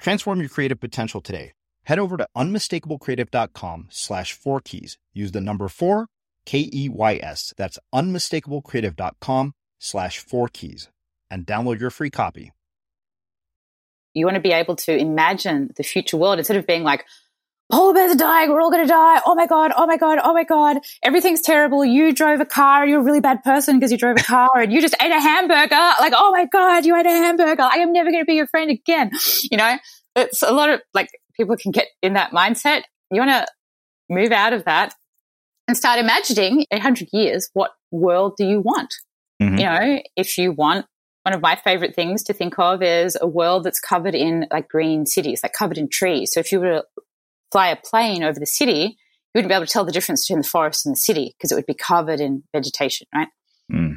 Transform your creative potential today. Head over to unmistakablecreative.com slash four keys. Use the number four, K E Y S. That's unmistakablecreative.com slash four keys and download your free copy. You want to be able to imagine the future world instead of being like, polar bears are dying. We're all going to die. Oh my God. Oh my God. Oh my God. Everything's terrible. You drove a car you're a really bad person because you drove a car and you just ate a hamburger. Like, oh my God, you ate a hamburger. I am never going to be your friend again. You know, it's a lot of like people can get in that mindset. You want to move out of that and start imagining 800 years. What world do you want? Mm-hmm. You know, if you want one of my favorite things to think of is a world that's covered in like green cities, like covered in trees. So if you were to fly a plane over the city, you wouldn't be able to tell the difference between the forest and the city because it would be covered in vegetation, right? Mm.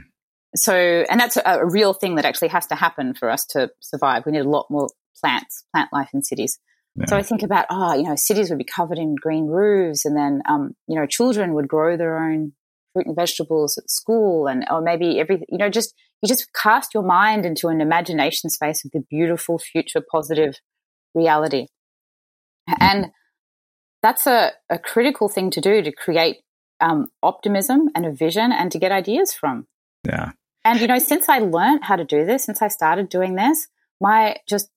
So, and that's a, a, real thing that actually has to happen for us to survive. We need a lot more plants, plant life in cities. Yeah. So I think about, oh, you know, cities would be covered in green roofs and then, um, you know, children would grow their own fruit and vegetables at school and, or maybe every, you know, just, you just cast your mind into an imagination space of the beautiful future positive reality. Mm. And that's a, a critical thing to do to create um, optimism and a vision and to get ideas from. Yeah. And, you know, since I learned how to do this, since I started doing this, my just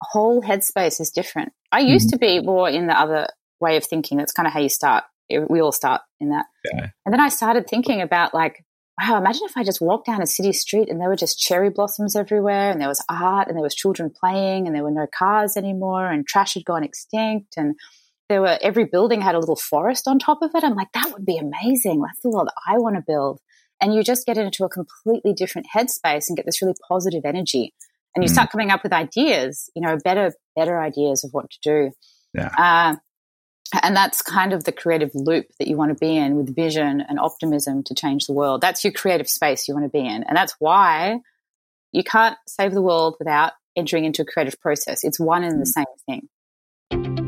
whole headspace is different. I used mm-hmm. to be more in the other way of thinking. That's kind of how you start. We all start in that. Yeah. And then I started thinking about like, wow, imagine if I just walked down a city street and there were just cherry blossoms everywhere and there was art and there was children playing and there were no cars anymore and trash had gone extinct and there were every building had a little forest on top of it. I'm like, that would be amazing. That's the world I want to build. And you just get into a completely different headspace and get this really positive energy. And you mm. start coming up with ideas, you know, better, better ideas of what to do. Yeah. Uh, and that's kind of the creative loop that you want to be in with vision and optimism to change the world. That's your creative space you want to be in. And that's why you can't save the world without entering into a creative process. It's one and the mm. same thing.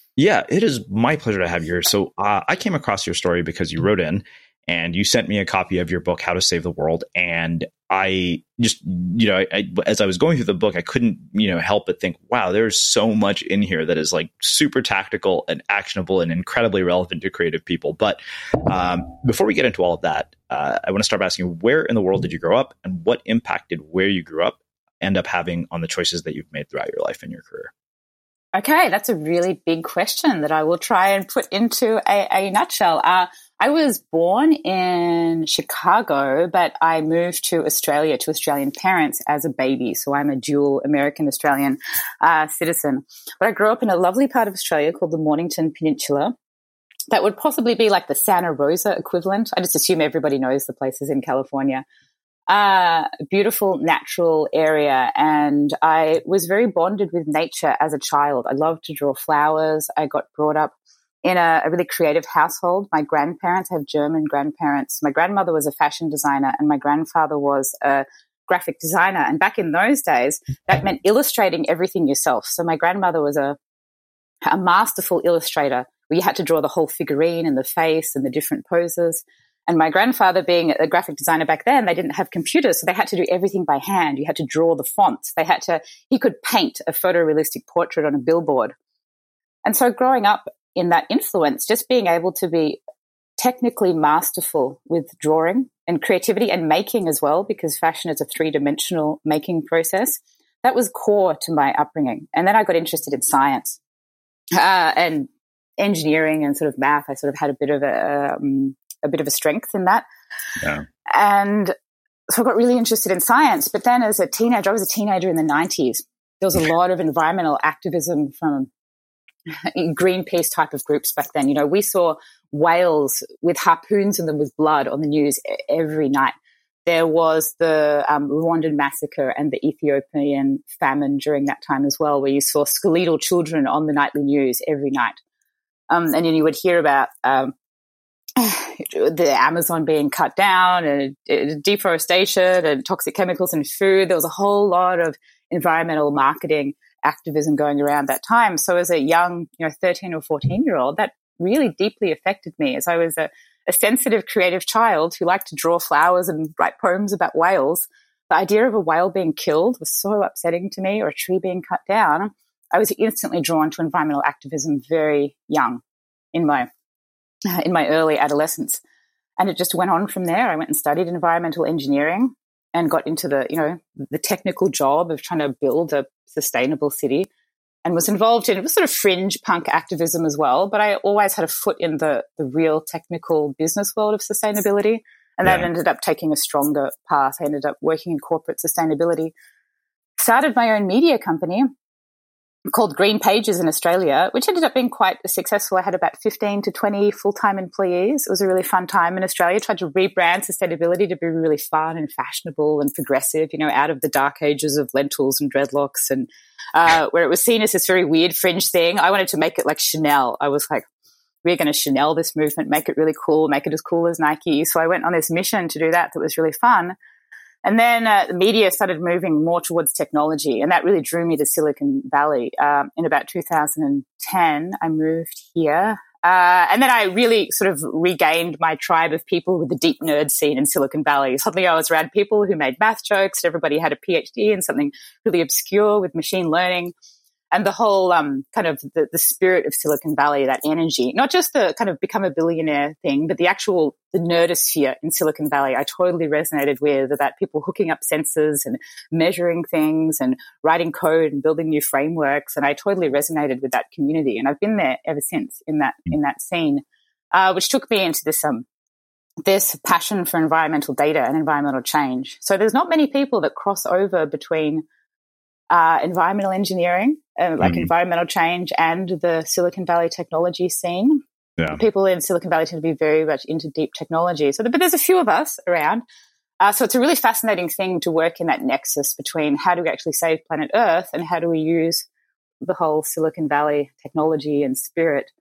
Yeah, it is my pleasure to have you here. So uh, I came across your story because you wrote in and you sent me a copy of your book, How to Save the World. And I just, you know, I, as I was going through the book, I couldn't, you know, help but think, wow, there's so much in here that is like super tactical and actionable and incredibly relevant to creative people. But um, before we get into all of that, uh, I want to start by asking, where in the world did you grow up, and what impact did where you grew up end up having on the choices that you've made throughout your life and your career? Okay, that's a really big question that I will try and put into a, a nutshell. Uh, I was born in Chicago, but I moved to Australia to Australian parents as a baby. So I'm a dual American Australian uh, citizen. But I grew up in a lovely part of Australia called the Mornington Peninsula. That would possibly be like the Santa Rosa equivalent. I just assume everybody knows the places in California uh, beautiful natural area. And I was very bonded with nature as a child. I loved to draw flowers. I got brought up in a, a, really creative household. My grandparents have German grandparents. My grandmother was a fashion designer and my grandfather was a graphic designer. And back in those days, that meant illustrating everything yourself. So my grandmother was a, a masterful illustrator where you had to draw the whole figurine and the face and the different poses. And my grandfather, being a graphic designer back then, they didn't have computers, so they had to do everything by hand. You had to draw the fonts. They had to, he could paint a photorealistic portrait on a billboard. And so growing up in that influence, just being able to be technically masterful with drawing and creativity and making as well, because fashion is a three dimensional making process, that was core to my upbringing. And then I got interested in science uh, and engineering and sort of math. I sort of had a bit of a, um, a bit of a strength in that. Yeah. And so I got really interested in science. But then as a teenager, I was a teenager in the 90s. There was a lot of environmental activism from Greenpeace type of groups back then. You know, we saw whales with harpoons in them with blood on the news every night. There was the um, Rwandan massacre and the Ethiopian famine during that time as well, where you saw skeletal children on the nightly news every night. Um, and then you would hear about um, the Amazon being cut down and deforestation and toxic chemicals in food. There was a whole lot of environmental marketing activism going around that time. So as a young, you know, 13 or 14 year old, that really deeply affected me as I was a, a sensitive, creative child who liked to draw flowers and write poems about whales. The idea of a whale being killed was so upsetting to me or a tree being cut down. I was instantly drawn to environmental activism very young in my in my early adolescence. And it just went on from there. I went and studied environmental engineering and got into the, you know, the technical job of trying to build a sustainable city and was involved in it was sort of fringe punk activism as well. But I always had a foot in the the real technical business world of sustainability. And yeah. that ended up taking a stronger path. I ended up working in corporate sustainability, started my own media company called Green Pages in Australia, which ended up being quite successful. I had about 15 to 20 full time employees. It was a really fun time in Australia. I Tried to rebrand sustainability to be really fun and fashionable and progressive, you know, out of the dark ages of lentils and dreadlocks and uh, where it was seen as this very weird fringe thing. I wanted to make it like Chanel. I was like, we're going to Chanel this movement, make it really cool, make it as cool as Nike. So I went on this mission to do that that was really fun. And then uh, the media started moving more towards technology, and that really drew me to Silicon Valley. Um, in about 2010, I moved here. Uh, and then I really sort of regained my tribe of people with the deep nerd scene in Silicon Valley. Suddenly I was around people who made math jokes, everybody had a PhD in something really obscure with machine learning and the whole um, kind of the, the spirit of Silicon Valley, that energy, not just the kind of become a billionaire thing, but the actual the nerdosphere in Silicon Valley. I totally resonated with about people hooking up sensors and measuring things and writing code and building new frameworks, and I totally resonated with that community, and I've been there ever since in that in that scene, uh, which took me into this um this passion for environmental data and environmental change. So there's not many people that cross over between uh, environmental engineering, uh, like mm-hmm. environmental change, and the Silicon Valley technology scene. Yeah. People in Silicon Valley tend to be very much into deep technology. So, but there's a few of us around. Uh, so it's a really fascinating thing to work in that nexus between how do we actually save planet Earth and how do we use the whole Silicon Valley technology and spirit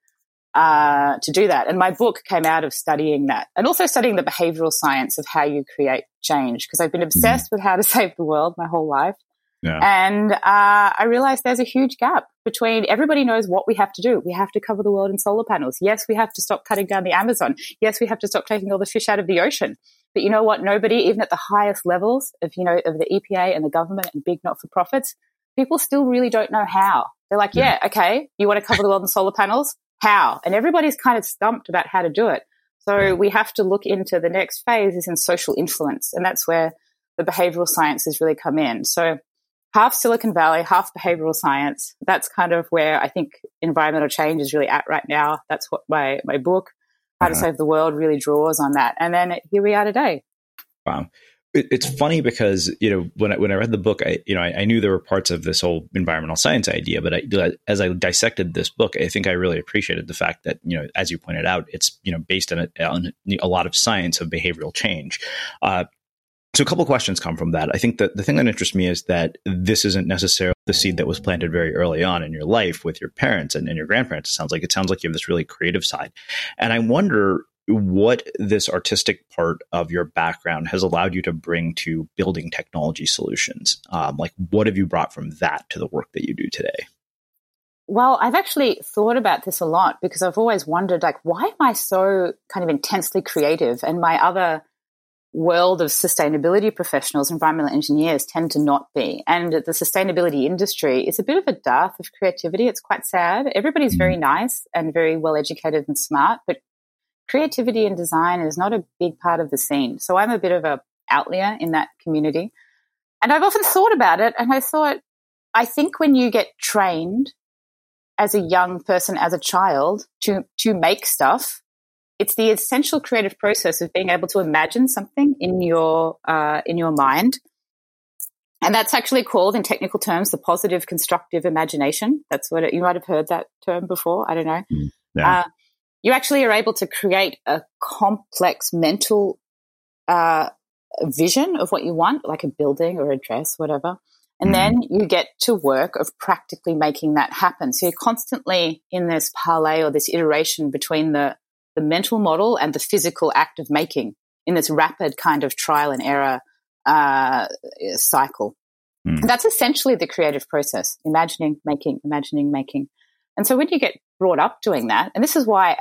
uh, to do that. And my book came out of studying that and also studying the behavioral science of how you create change because I've been obsessed mm. with how to save the world my whole life. Yeah. And uh, I realized there's a huge gap between everybody knows what we have to do. We have to cover the world in solar panels. Yes, we have to stop cutting down the Amazon. Yes, we have to stop taking all the fish out of the ocean. But you know what? Nobody, even at the highest levels of, you know, of the EPA and the government and big not for profits, people still really don't know how. They're like, yeah, yeah okay, you want to cover the world in solar panels? How? And everybody's kind of stumped about how to do it. So we have to look into the next phase is in social influence. And that's where the behavioral sciences really come in. So half Silicon Valley, half behavioral science. That's kind of where I think environmental change is really at right now. That's what my, my book, How to uh-huh. Save the World, really draws on that. And then here we are today. Wow. it's funny because you know when I, when I read the book, I you know I, I, knew there were parts of this whole environmental science idea, but I, as I dissected this book, I think I really appreciated the fact that you know as you pointed out, it's you know based on a, on a lot of science of behavioral change. Uh, so a couple questions come from that. I think that the thing that interests me is that this isn't necessarily the seed that was planted very early on in your life with your parents and, and your grandparents. It sounds like it sounds like you have this really creative side. And I wonder what this artistic part of your background has allowed you to bring to building technology solutions. Um, like, what have you brought from that to the work that you do today? Well, I've actually thought about this a lot because I've always wondered, like, why am I so kind of intensely creative? And my other world of sustainability professionals, environmental engineers tend to not be. And the sustainability industry is a bit of a dearth of creativity. It's quite sad. Everybody's very mm. nice and very well educated and smart, but creativity and design is not a big part of the scene. So I'm a bit of a outlier in that community. And I've often thought about it and I thought, I think when you get trained as a young person, as a child to, to make stuff, it's the essential creative process of being able to imagine something in your uh, in your mind. And that's actually called in technical terms the positive constructive imagination. That's what it, you might have heard that term before. I don't know. Mm, yeah. uh, you actually are able to create a complex mental uh, vision of what you want like a building or a dress whatever. And mm. then you get to work of practically making that happen. So you're constantly in this parlay or this iteration between the the mental model and the physical act of making in this rapid kind of trial and error uh, cycle. Mm. That's essentially the creative process imagining, making, imagining, making. And so when you get brought up doing that, and this is why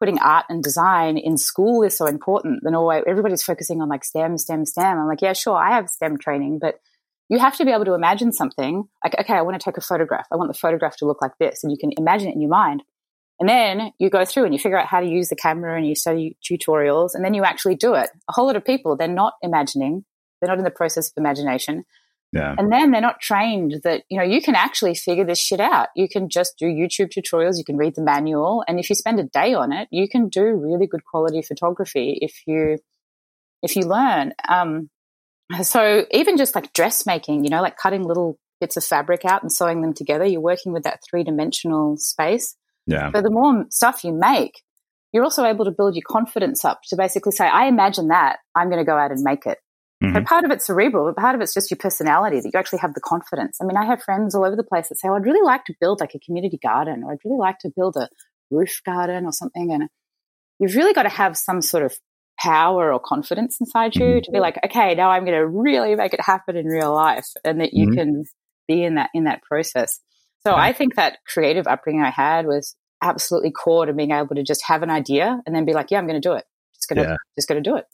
putting art and design in school is so important. Then always everybody's focusing on like STEM, STEM, STEM. I'm like, yeah, sure, I have STEM training, but you have to be able to imagine something like, okay, I want to take a photograph. I want the photograph to look like this. And you can imagine it in your mind. And then you go through and you figure out how to use the camera and you study tutorials and then you actually do it. A whole lot of people, they're not imagining, they're not in the process of imagination. Yeah. And then they're not trained that, you know, you can actually figure this shit out. You can just do YouTube tutorials, you can read the manual, and if you spend a day on it, you can do really good quality photography if you if you learn. Um, so even just like dressmaking, you know, like cutting little bits of fabric out and sewing them together, you're working with that three dimensional space. Yeah. So the more stuff you make, you're also able to build your confidence up to basically say, I imagine that, I'm going to go out and make it. Mm-hmm. So part of it's cerebral, but part of it's just your personality that you actually have the confidence. I mean, I have friends all over the place that say, oh, I'd really like to build like a community garden, or I'd really like to build a roof garden or something. And you've really got to have some sort of power or confidence inside you mm-hmm. to be like, okay, now I'm going to really make it happen in real life, and that you mm-hmm. can be in that in that process. So I think that creative upbringing I had was absolutely core to being able to just have an idea and then be like, yeah, I'm going to do it. Just going to yeah. just going to do it.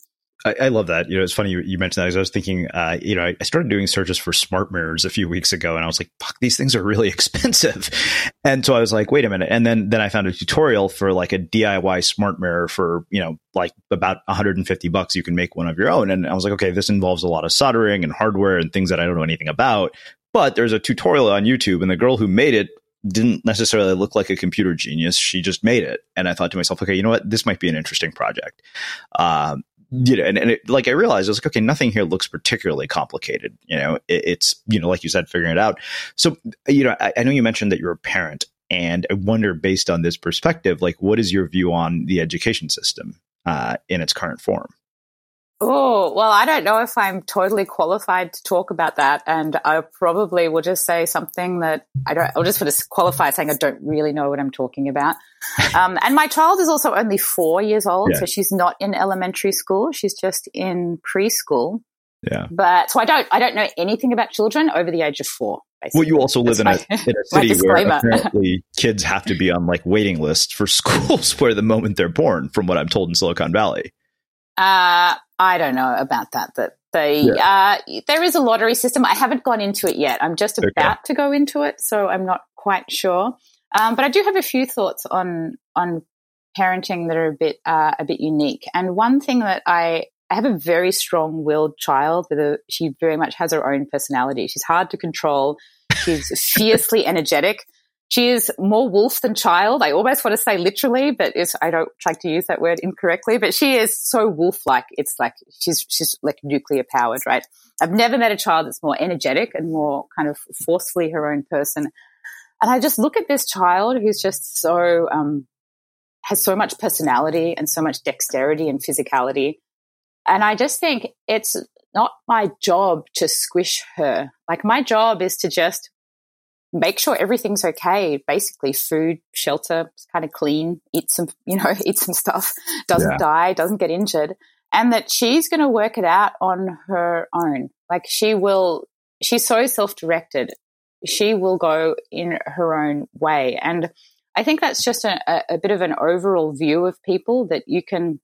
I, I, love that. You know, it's funny you, you mentioned that. Because I was thinking, uh, you know, I, I, started doing searches for smart mirrors a few weeks ago, and I was like, "Fuck, these things are really expensive." And so I was like, "Wait a minute!" And then then I found a tutorial for like a DIY smart mirror for you know like about 150 bucks. You can make one of your own, and I was like, "Okay, this involves a lot of soldering and hardware and things that I don't know anything about." But there's a tutorial on YouTube, and the girl who made it didn't necessarily look like a computer genius. She just made it. And I thought to myself, okay, you know what? This might be an interesting project. Um, you know, and, and it, like I realized, I was like, okay, nothing here looks particularly complicated. You know, it, it's, you know, like you said, figuring it out. So, you know, I, I know you mentioned that you're a parent, and I wonder, based on this perspective, like, what is your view on the education system uh, in its current form? Oh, well, I don't know if I'm totally qualified to talk about that. And I probably will just say something that I don't, I'll just sort of qualify saying I don't really know what I'm talking about. Um, and my child is also only four years old. Yeah. So she's not in elementary school. She's just in preschool. Yeah. But so I don't, I don't know anything about children over the age of four. Basically. Well, you also live in a, in a city where apparently kids have to be on like waiting lists for schools where the moment they're born, from what I'm told in Silicon Valley. Uh, I don't know about that. That they yeah. uh, there is a lottery system. I haven't gone into it yet. I'm just about okay. to go into it, so I'm not quite sure. Um, but I do have a few thoughts on on parenting that are a bit uh, a bit unique. And one thing that I I have a very strong willed child with a she very much has her own personality. She's hard to control. She's fiercely energetic she is more wolf than child. I almost want to say literally, but I don't like to use that word incorrectly. But she is so wolf-like. It's like she's she's like nuclear powered, right? I've never met a child that's more energetic and more kind of forcefully her own person. And I just look at this child who's just so um, has so much personality and so much dexterity and physicality. And I just think it's not my job to squish her. Like my job is to just make sure everything's okay. Basically, food, shelter, kind of clean, eat some, you know, eat some stuff, doesn't yeah. die, doesn't get injured, and that she's going to work it out on her own. Like she will, she's so self directed. She will go in her own way. And I think that's just a, a bit of an overall view of people that you can,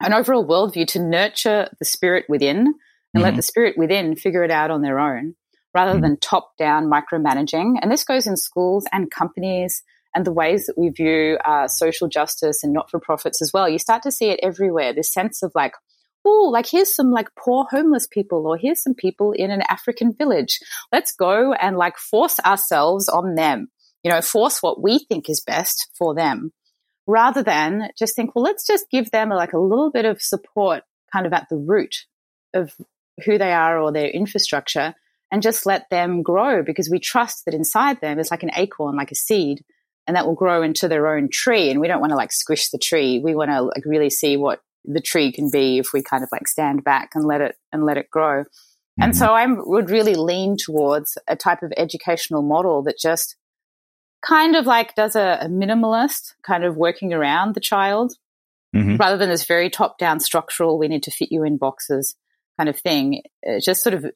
an overall worldview to nurture the spirit within and mm-hmm. let the spirit within figure it out on their own rather than top down micromanaging. And this goes in schools and companies and the ways that we view uh, social justice and not for profits as well. You start to see it everywhere. This sense of like, oh, like here's some like poor homeless people, or here's some people in an African village. Let's go and like force ourselves on them, you know, force what we think is best for them rather than just think, well, let's just give them like a little bit of support kind of at the root of who they are or their infrastructure and just let them grow because we trust that inside them is like an acorn, like a seed, and that will grow into their own tree. And we don't want to like squish the tree. We want to like really see what the tree can be if we kind of like stand back and let it and let it grow. Mm-hmm. And so I would really lean towards a type of educational model that just kind of like does a, a minimalist kind of working around the child mm-hmm. rather than this very top down structural, we need to fit you in boxes kind of thing. It just sort of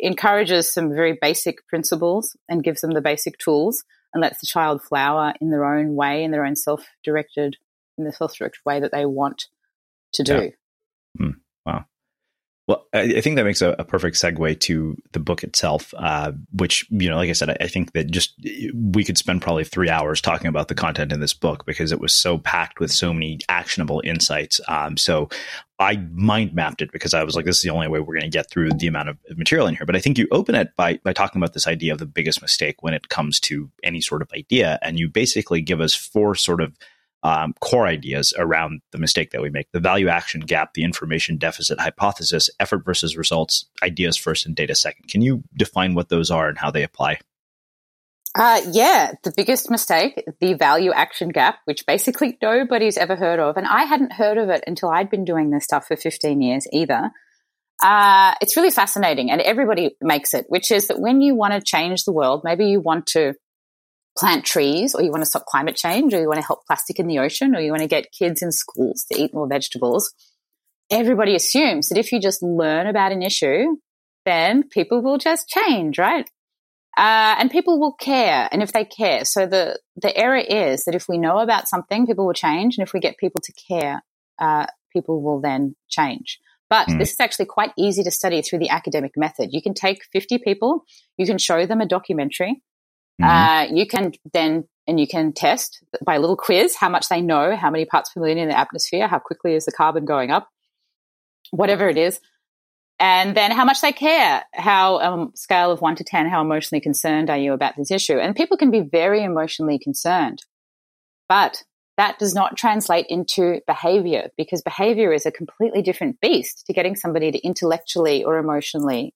encourages some very basic principles and gives them the basic tools and lets the child flower in their own way, in their own self-directed, in the self-directed way that they want to do. Yeah. Mm, wow. Well, I, think that makes a, a, perfect segue to the book itself, uh, which, you know, like I said, I, I, think that just we could spend probably three hours talking about the content in this book because it was so packed with so many actionable insights. Um, so I mind mapped it because I was like, this is the only way we're going to get through the amount of material in here. But I think you open it by, by talking about this idea of the biggest mistake when it comes to any sort of idea. And you basically give us four sort of um, core ideas around the mistake that we make the value action gap, the information deficit hypothesis, effort versus results, ideas first, and data second. Can you define what those are and how they apply? Uh, yeah, the biggest mistake, the value action gap, which basically nobody's ever heard of. And I hadn't heard of it until I'd been doing this stuff for 15 years either. Uh, it's really fascinating and everybody makes it, which is that when you want to change the world, maybe you want to plant trees or you want to stop climate change or you want to help plastic in the ocean or you want to get kids in schools to eat more vegetables, everybody assumes that if you just learn about an issue, then people will just change, right? Uh, and people will care. And if they care, so the, the error is that if we know about something, people will change. And if we get people to care, uh, people will then change. But mm. this is actually quite easy to study through the academic method. You can take 50 people, you can show them a documentary, Mm-hmm. Uh, you can then and you can test by a little quiz how much they know, how many parts per million in the atmosphere, how quickly is the carbon going up, whatever it is, and then how much they care, how um, scale of one to ten, how emotionally concerned are you about this issue? And people can be very emotionally concerned, but that does not translate into behavior because behavior is a completely different beast to getting somebody to intellectually or emotionally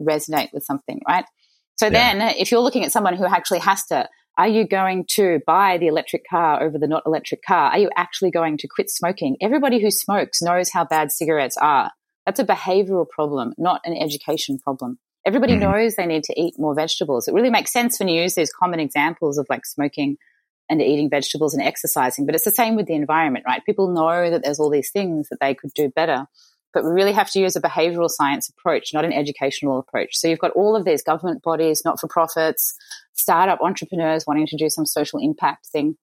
resonate with something, right? So yeah. then if you're looking at someone who actually has to, are you going to buy the electric car over the not electric car? Are you actually going to quit smoking? Everybody who smokes knows how bad cigarettes are. That's a behavioral problem, not an education problem. Everybody mm-hmm. knows they need to eat more vegetables. It really makes sense when you use these common examples of like smoking and eating vegetables and exercising, but it's the same with the environment, right? People know that there's all these things that they could do better. But we really have to use a behavioral science approach, not an educational approach. So you've got all of these government bodies, not for profits, startup entrepreneurs wanting to do some social impact thing.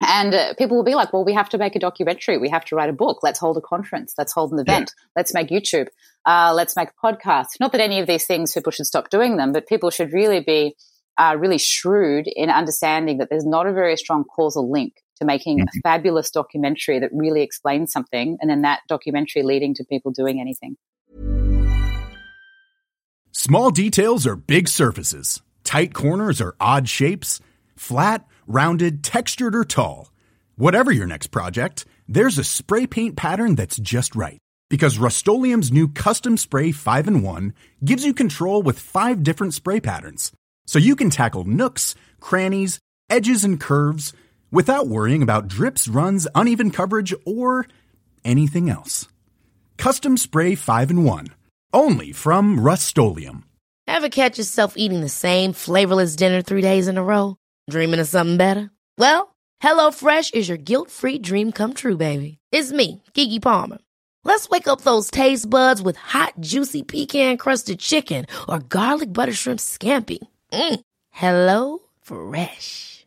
And uh, people will be like, well, we have to make a documentary. We have to write a book. Let's hold a conference. Let's hold an event. Yeah. Let's make YouTube. Uh, let's make a podcast. Not that any of these things people should stop doing them, but people should really be uh, really shrewd in understanding that there's not a very strong causal link to making mm-hmm. a fabulous documentary that really explains something, and then that documentary leading to people doing anything. Small details are big surfaces, tight corners are odd shapes, flat, rounded, textured, or tall. Whatever your next project, there's a spray paint pattern that's just right. Because Rust-Oleum Custom Spray 5 and 1 gives you control with five different spray patterns. So you can tackle nooks, crannies, edges, and curves without worrying about drips, runs, uneven coverage, or anything else. Custom Spray 5 and 1. Only from Rust Ever catch yourself eating the same flavorless dinner three days in a row? Dreaming of something better? Well, HelloFresh is your guilt free dream come true, baby. It's me, Keke Palmer. Let's wake up those taste buds with hot, juicy pecan crusted chicken or garlic butter shrimp scampi. Mm. Hello Fresh.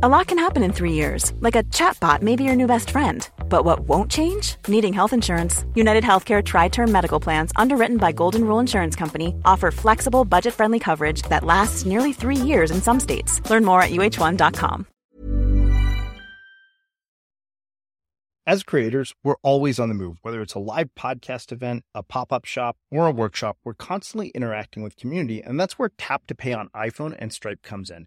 A lot can happen in three years, like a chatbot may be your new best friend. But what won't change? Needing health insurance. United Healthcare Tri Term Medical Plans, underwritten by Golden Rule Insurance Company, offer flexible, budget friendly coverage that lasts nearly three years in some states. Learn more at uh1.com. As creators, we're always on the move. Whether it's a live podcast event, a pop up shop, or a workshop, we're constantly interacting with community, and that's where Tap to Pay on iPhone and Stripe comes in.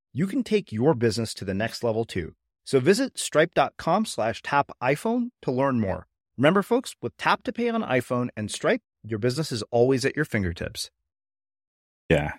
you can take your business to the next level too. So visit stripe.com slash tap iPhone to learn more. Remember, folks, with tap to pay on iPhone and Stripe, your business is always at your fingertips. Yeah.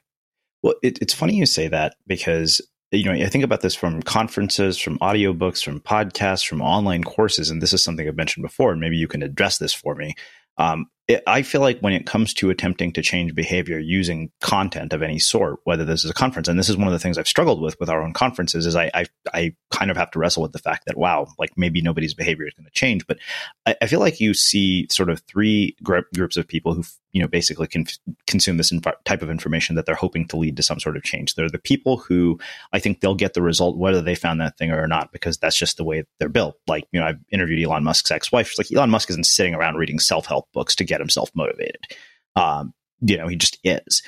Well, it, it's funny you say that because, you know, I think about this from conferences, from audiobooks, from podcasts, from online courses. And this is something I've mentioned before. And maybe you can address this for me. Um, it, I feel like when it comes to attempting to change behavior using content of any sort, whether this is a conference, and this is one of the things I've struggled with with our own conferences, is I I, I kind of have to wrestle with the fact that wow, like maybe nobody's behavior is going to change, but I, I, feel like you see sort of three gr- groups of people who you know basically can consume this inf- type of information that they're hoping to lead to some sort of change. They're the people who I think they'll get the result whether they found that thing or not because that's just the way they're built. Like you know, I've interviewed Elon Musk's ex-wife. Like Elon Musk isn't sitting around reading self-help books to get himself motivated. Um, you know, he just is.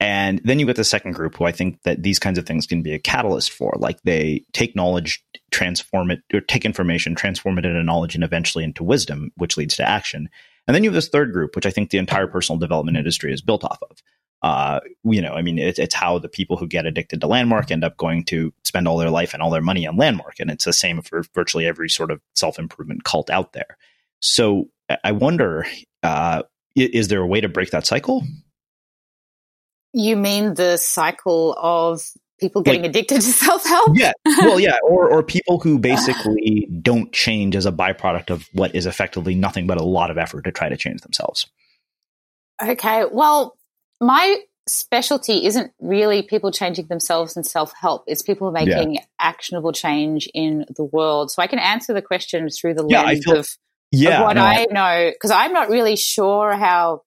And then you get the second group who I think that these kinds of things can be a catalyst for. Like they take knowledge, transform it, or take information, transform it into knowledge, and eventually into wisdom, which leads to action. And then you have this third group, which I think the entire personal development industry is built off of. Uh, you know, I mean, it, it's how the people who get addicted to Landmark end up going to spend all their life and all their money on Landmark. And it's the same for virtually every sort of self improvement cult out there. So I wonder, uh, is there a way to break that cycle? You mean the cycle of people getting like, addicted to self help? Yeah. Well, yeah. Or, or people who basically don't change as a byproduct of what is effectively nothing but a lot of effort to try to change themselves. Okay. Well, my specialty isn't really people changing themselves and self help. It's people making yeah. actionable change in the world. So I can answer the question through the yeah, lens feel, of yeah, what no, I know, because I'm not really sure how,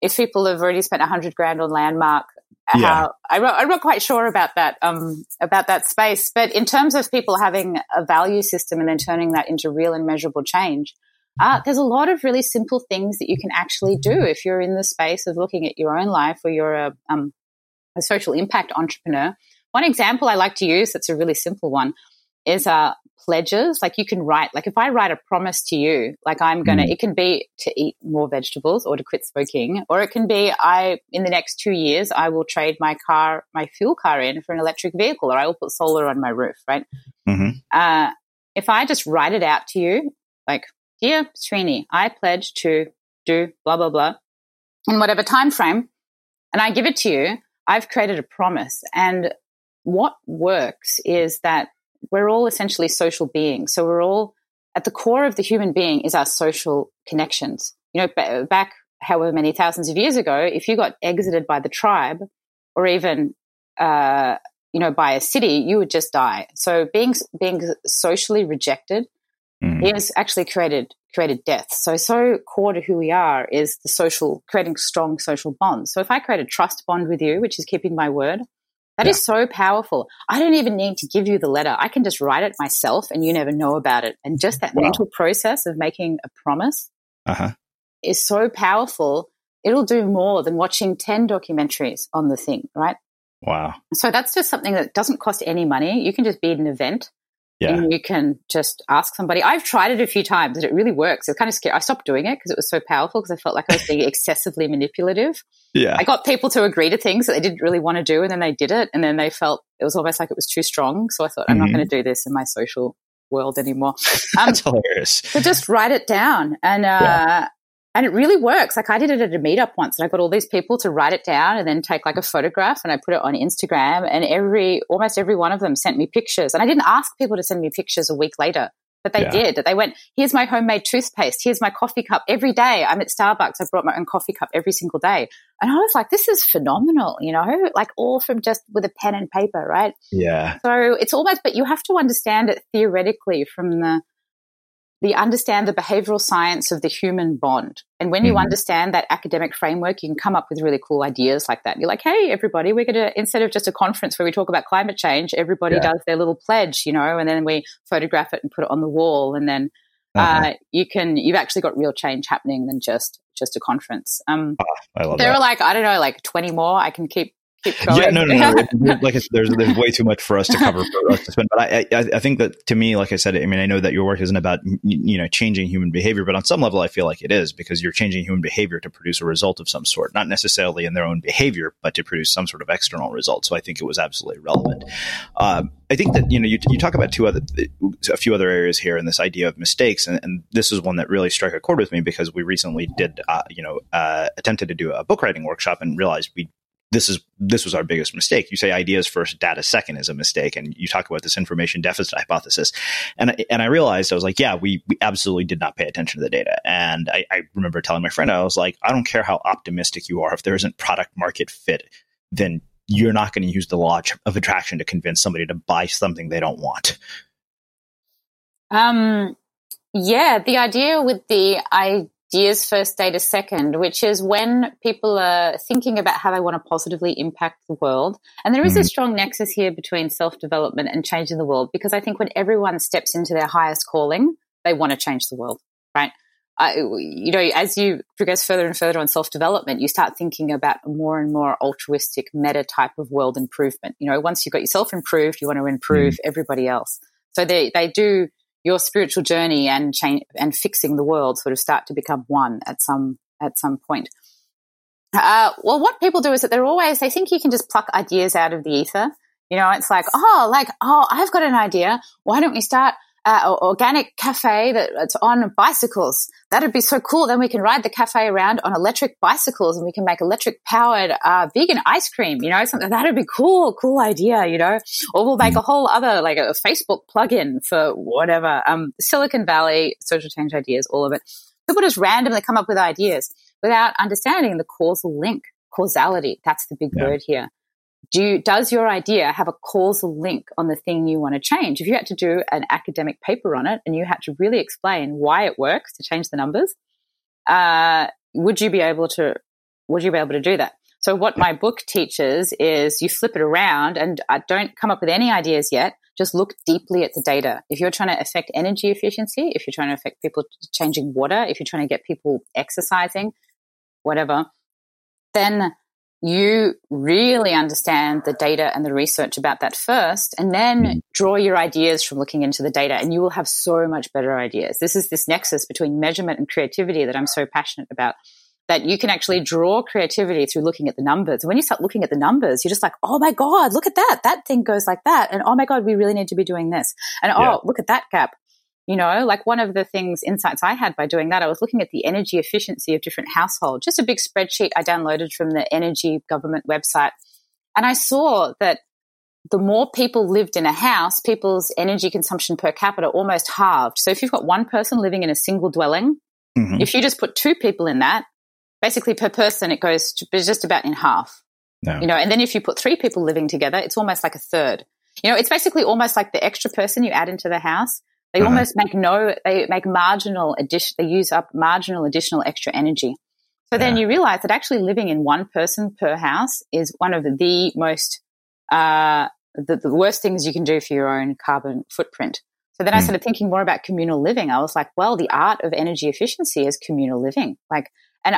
if people have already spent a hundred grand on landmark, yeah. how I'm not, I'm not quite sure about that, um, about that space. But in terms of people having a value system and then turning that into real and measurable change, uh, there's a lot of really simple things that you can actually do if you're in the space of looking at your own life or you're a, um, a social impact entrepreneur. One example I like to use that's a really simple one is uh, pledges. Like you can write, like if I write a promise to you, like I'm going to, mm. it can be to eat more vegetables or to quit smoking, or it can be I, in the next two years, I will trade my car, my fuel car in for an electric vehicle, or I will put solar on my roof, right? Mm-hmm. Uh, if I just write it out to you, like, dear Srini, I pledge to do blah, blah, blah in whatever time frame, and I give it to you, I've created a promise. And what works is that we're all essentially social beings. So we're all at the core of the human being is our social connections. You know, b- back however many thousands of years ago, if you got exited by the tribe or even, uh, you know, by a city, you would just die. So being, being socially rejected mm. is actually created, created death. So, so core to who we are is the social, creating strong social bonds. So if I create a trust bond with you, which is keeping my word, that yeah. is so powerful. I don't even need to give you the letter. I can just write it myself and you never know about it. And just that wow. mental process of making a promise uh-huh. is so powerful. It'll do more than watching 10 documentaries on the thing, right? Wow. So that's just something that doesn't cost any money. You can just be at an event yeah. And you can just ask somebody. I've tried it a few times and it really works. It's kind of scary. I stopped doing it because it was so powerful because I felt like I was being excessively manipulative. Yeah. I got people to agree to things that they didn't really want to do and then they did it and then they felt it was almost like it was too strong. So I thought, I'm mm-hmm. not going to do this in my social world anymore. Um, That's hilarious. So just write it down and, uh, yeah. And it really works. Like I did it at a meetup once and I got all these people to write it down and then take like a photograph and I put it on Instagram and every, almost every one of them sent me pictures. And I didn't ask people to send me pictures a week later, but they yeah. did. They went, here's my homemade toothpaste. Here's my coffee cup every day. I'm at Starbucks. I brought my own coffee cup every single day. And I was like, this is phenomenal, you know, like all from just with a pen and paper, right? Yeah. So it's almost, but you have to understand it theoretically from the, we understand the behavioral science of the human bond. And when you mm-hmm. understand that academic framework, you can come up with really cool ideas like that. You're like, hey, everybody, we're going to, instead of just a conference where we talk about climate change, everybody yeah. does their little pledge, you know, and then we photograph it and put it on the wall. And then uh-huh. uh, you can, you've actually got real change happening than just, just a conference. Um, oh, there that. are like, I don't know, like 20 more. I can keep yeah, no, no, no. like I said, there's there's way too much for us to cover for us to spend. But I, I I think that to me, like I said, I mean, I know that your work isn't about you know changing human behavior, but on some level, I feel like it is because you're changing human behavior to produce a result of some sort, not necessarily in their own behavior, but to produce some sort of external result. So I think it was absolutely relevant. Um, I think that you know you, you talk about two other a few other areas here in this idea of mistakes, and, and this is one that really struck a chord with me because we recently did uh, you know uh, attempted to do a book writing workshop and realized we this is this was our biggest mistake. You say ideas first, data second is a mistake, and you talk about this information deficit hypothesis. And and I realized I was like, yeah, we we absolutely did not pay attention to the data. And I, I remember telling my friend, I was like, I don't care how optimistic you are, if there isn't product market fit, then you're not going to use the law of attraction to convince somebody to buy something they don't want. Um. Yeah, the idea with the I ideas first, data second, which is when people are thinking about how they want to positively impact the world. And there is a strong nexus here between self development and changing the world because I think when everyone steps into their highest calling, they want to change the world, right? Uh, you know, as you progress further and further on self development, you start thinking about more and more altruistic meta type of world improvement. You know, once you've got yourself improved, you want to improve mm-hmm. everybody else. So they, they do your spiritual journey and change and fixing the world sort of start to become one at some at some point. Uh, well, what people do is that they're always they think you can just pluck ideas out of the ether. You know, it's like, oh, like, oh, I've got an idea. Why don't we start uh, organic cafe that's on bicycles. That'd be so cool. Then we can ride the cafe around on electric bicycles and we can make electric powered uh, vegan ice cream. You know, something that'd be cool, cool idea. You know, or we'll make a whole other like a Facebook plugin for whatever. Um, Silicon Valley social change ideas, all of it. People just randomly come up with ideas without understanding the causal link, causality. That's the big yeah. word here do you, does your idea have a causal link on the thing you want to change? If you had to do an academic paper on it and you had to really explain why it works to change the numbers, uh, would you be able to? Would you be able to do that? So what my book teaches is you flip it around and uh, don't come up with any ideas yet. Just look deeply at the data. If you're trying to affect energy efficiency, if you're trying to affect people changing water, if you're trying to get people exercising, whatever, then you really understand the data and the research about that first, and then mm. draw your ideas from looking into the data, and you will have so much better ideas. This is this nexus between measurement and creativity that I'm so passionate about. That you can actually draw creativity through looking at the numbers. And when you start looking at the numbers, you're just like, oh my God, look at that. That thing goes like that. And oh my God, we really need to be doing this. And yeah. oh, look at that gap. You know, like one of the things, insights I had by doing that, I was looking at the energy efficiency of different households, just a big spreadsheet I downloaded from the energy government website. And I saw that the more people lived in a house, people's energy consumption per capita almost halved. So if you've got one person living in a single dwelling, mm-hmm. if you just put two people in that, basically per person, it goes to, just about in half. No. You know, and then if you put three people living together, it's almost like a third. You know, it's basically almost like the extra person you add into the house they uh-huh. almost make no, they make marginal addition, they use up marginal additional extra energy. So then you realize that actually living in one person per house is one of the most, uh, the, the worst things you can do for your own carbon footprint. So then mm. I hmm. started thinking more about communal living. I was like, well, the art of energy efficiency is communal living. Like, and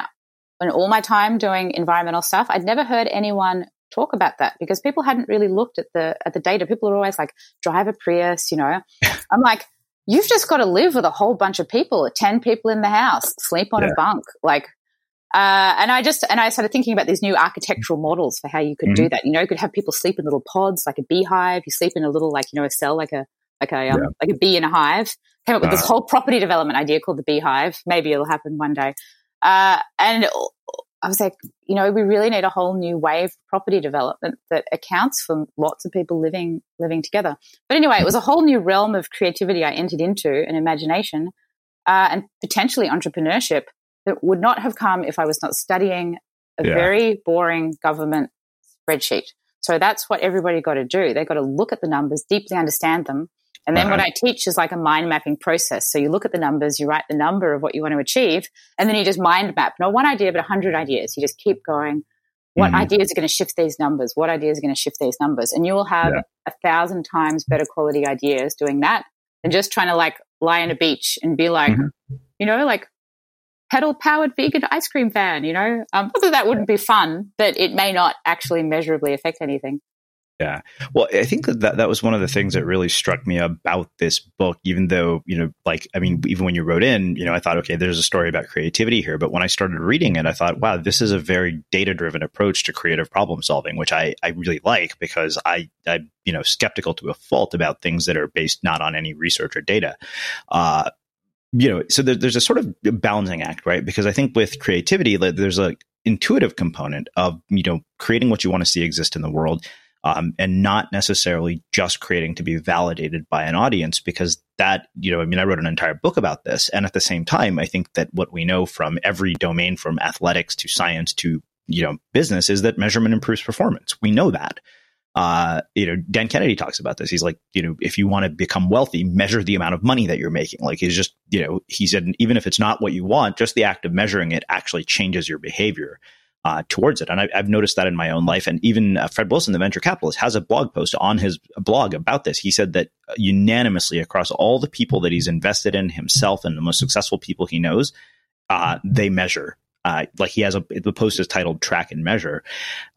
in all my time doing environmental stuff, I'd never heard anyone talk about that because people hadn't really looked at the at the data. People are always like, drive a Prius, you know. I'm like, you've just got to live with a whole bunch of people, 10 people in the house, sleep on yeah. a bunk. Like, uh, and I just, and I started thinking about these new architectural models for how you could mm-hmm. do that. You know, you could have people sleep in little pods, like a beehive. You sleep in a little, like, you know, a cell, like a, like a, um, yeah. like a bee in a hive. Came up with uh, this whole property development idea called the beehive. Maybe it'll happen one day. Uh, and I was like, you know, we really need a whole new wave of property development that accounts for lots of people living living together. But anyway, it was a whole new realm of creativity I entered into and imagination, uh, and potentially entrepreneurship that would not have come if I was not studying a yeah. very boring government spreadsheet. So that's what everybody got to do. They've got to look at the numbers, deeply understand them, and then uh-huh. what I teach is like a mind mapping process. So you look at the numbers, you write the number of what you want to achieve, and then you just mind map. Not one idea, but a hundred ideas. You just keep going. What mm-hmm. ideas are going to shift these numbers? What ideas are going to shift these numbers? And you will have yeah. a thousand times better quality ideas doing that than just trying to like lie on a beach and be like, mm-hmm. you know, like pedal powered vegan ice cream van, you know? Um, that that wouldn't be fun, but it may not actually measurably affect anything. Yeah. Well, I think that, that was one of the things that really struck me about this book, even though, you know, like, I mean, even when you wrote in, you know, I thought, okay, there's a story about creativity here. But when I started reading it, I thought, wow, this is a very data driven approach to creative problem solving, which I, I really like because I, I, you know, skeptical to a fault about things that are based not on any research or data. Uh, you know, so there, there's a sort of balancing act, right? Because I think with creativity, there's a intuitive component of, you know, creating what you want to see exist in the world um, and not necessarily just creating to be validated by an audience because that you know i mean i wrote an entire book about this and at the same time i think that what we know from every domain from athletics to science to you know business is that measurement improves performance we know that uh, you know, Dan Kennedy talks about this. He's like, you know, if you want to become wealthy, measure the amount of money that you're making. Like he's just, you know, he said, even if it's not what you want, just the act of measuring it actually changes your behavior uh, towards it. And I, have noticed that in my own life. And even uh, Fred Wilson, the venture capitalist, has a blog post on his blog about this. He said that unanimously across all the people that he's invested in himself and the most successful people he knows, uh, they measure. Uh, like he has a the post is titled track and measure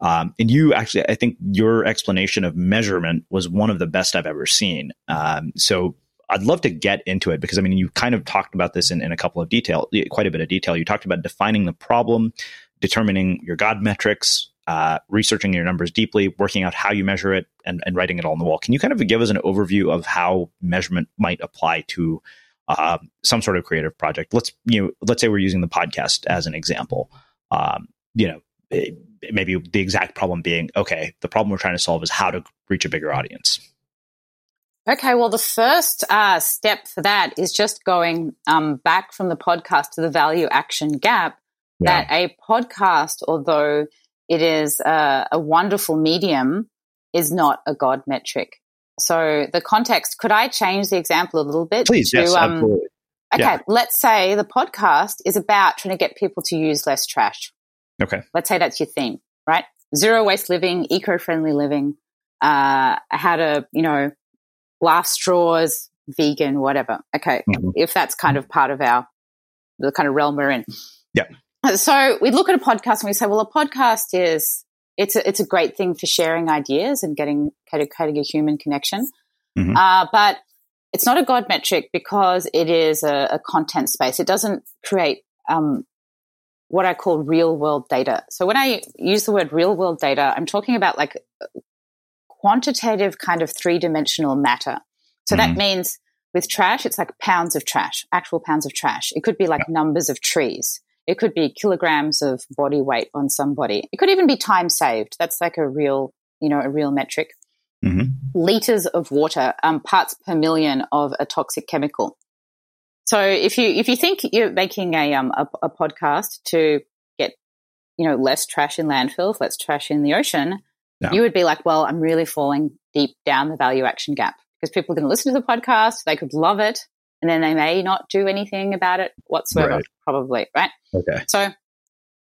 um, and you actually i think your explanation of measurement was one of the best i've ever seen um, so I'd love to get into it because I mean, you kind of talked about this in, in a couple of detail, quite a bit of detail. You talked about defining the problem, determining your God metrics, uh, researching your numbers deeply, working out how you measure it, and, and, writing it all on the wall. Can you kind of give us an overview of how measurement might apply to uh, some sort of creative project? Let's you know, let's say we're using the podcast as an example. Um, you know, it, maybe the exact problem being okay. The problem we're trying to solve is how to reach a bigger audience. Okay, well, the first uh, step for that is just going um, back from the podcast to the value action gap yeah. that a podcast, although it is a, a wonderful medium, is not a God metric. So the context, could I change the example a little bit? Please, to, yes, um, absolutely. Okay, yeah. let's say the podcast is about trying to get people to use less trash. Okay. Let's say that's your theme, right? Zero waste living, eco-friendly living, uh, how to, you know, glass straws, vegan, whatever. Okay. Mm-hmm. If that's kind of part of our, the kind of realm we're in. Yeah. So we look at a podcast and we say, well, a podcast is it's a, it's a great thing for sharing ideas and getting creating a human connection. Mm-hmm. Uh, but it's not a God metric because it is a, a content space. It doesn't create um, what I call real world data. So when I use the word real world data, I'm talking about like quantitative kind of three dimensional matter. So mm-hmm. that means with trash, it's like pounds of trash, actual pounds of trash. It could be like yeah. numbers of trees. It could be kilograms of body weight on somebody. It could even be time saved. That's like a real, you know, a real metric. Mm-hmm. Liters of water, um, parts per million of a toxic chemical. So if you if you think you're making a um a, a podcast to get you know less trash in landfills, less trash in the ocean, yeah. you would be like, well, I'm really falling deep down the value action gap because people are going to listen to the podcast, they could love it, and then they may not do anything about it whatsoever, right. probably, right? Okay. So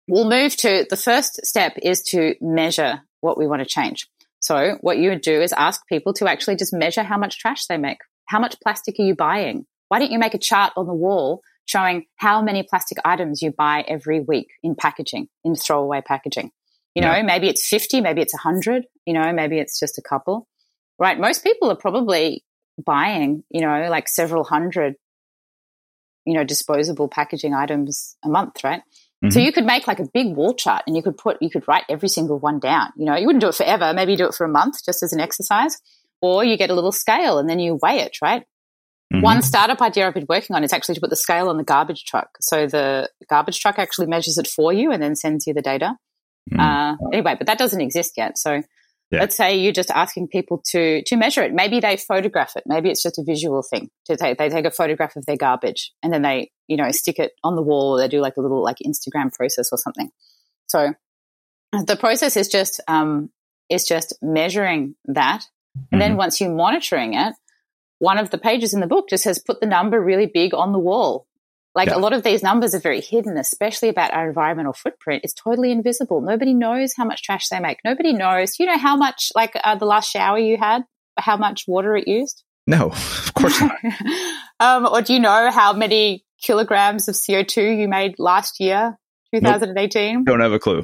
we'll move to the first step is to measure what we want to change. So what you would do is ask people to actually just measure how much trash they make. How much plastic are you buying? Why don't you make a chart on the wall showing how many plastic items you buy every week in packaging, in throwaway packaging? You know, yeah. maybe it's 50, maybe it's 100, you know, maybe it's just a couple, right? Most people are probably buying, you know, like several hundred, you know, disposable packaging items a month, right? Mm-hmm. So you could make like a big wall chart and you could put, you could write every single one down. You know, you wouldn't do it forever. Maybe you do it for a month just as an exercise, or you get a little scale and then you weigh it, right? Mm-hmm. One startup idea I've been working on is actually to put the scale on the garbage truck. So the garbage truck actually measures it for you and then sends you the data. Mm-hmm. Uh, anyway, but that doesn't exist yet. So yeah. let's say you're just asking people to to measure it. Maybe they photograph it. Maybe it's just a visual thing. To take, they take a photograph of their garbage and then they you know stick it on the wall. Or they do like a little like Instagram process or something. So the process is just um, is just measuring that, and mm-hmm. then once you're monitoring it, one of the pages in the book just says put the number really big on the wall. Like yeah. a lot of these numbers are very hidden, especially about our environmental footprint. It's totally invisible. Nobody knows how much trash they make. Nobody knows. You know how much, like uh, the last shower you had, how much water it used? No, of course not. um, or do you know how many kilograms of CO2 you made last year, 2018? Nope. Don't have a clue.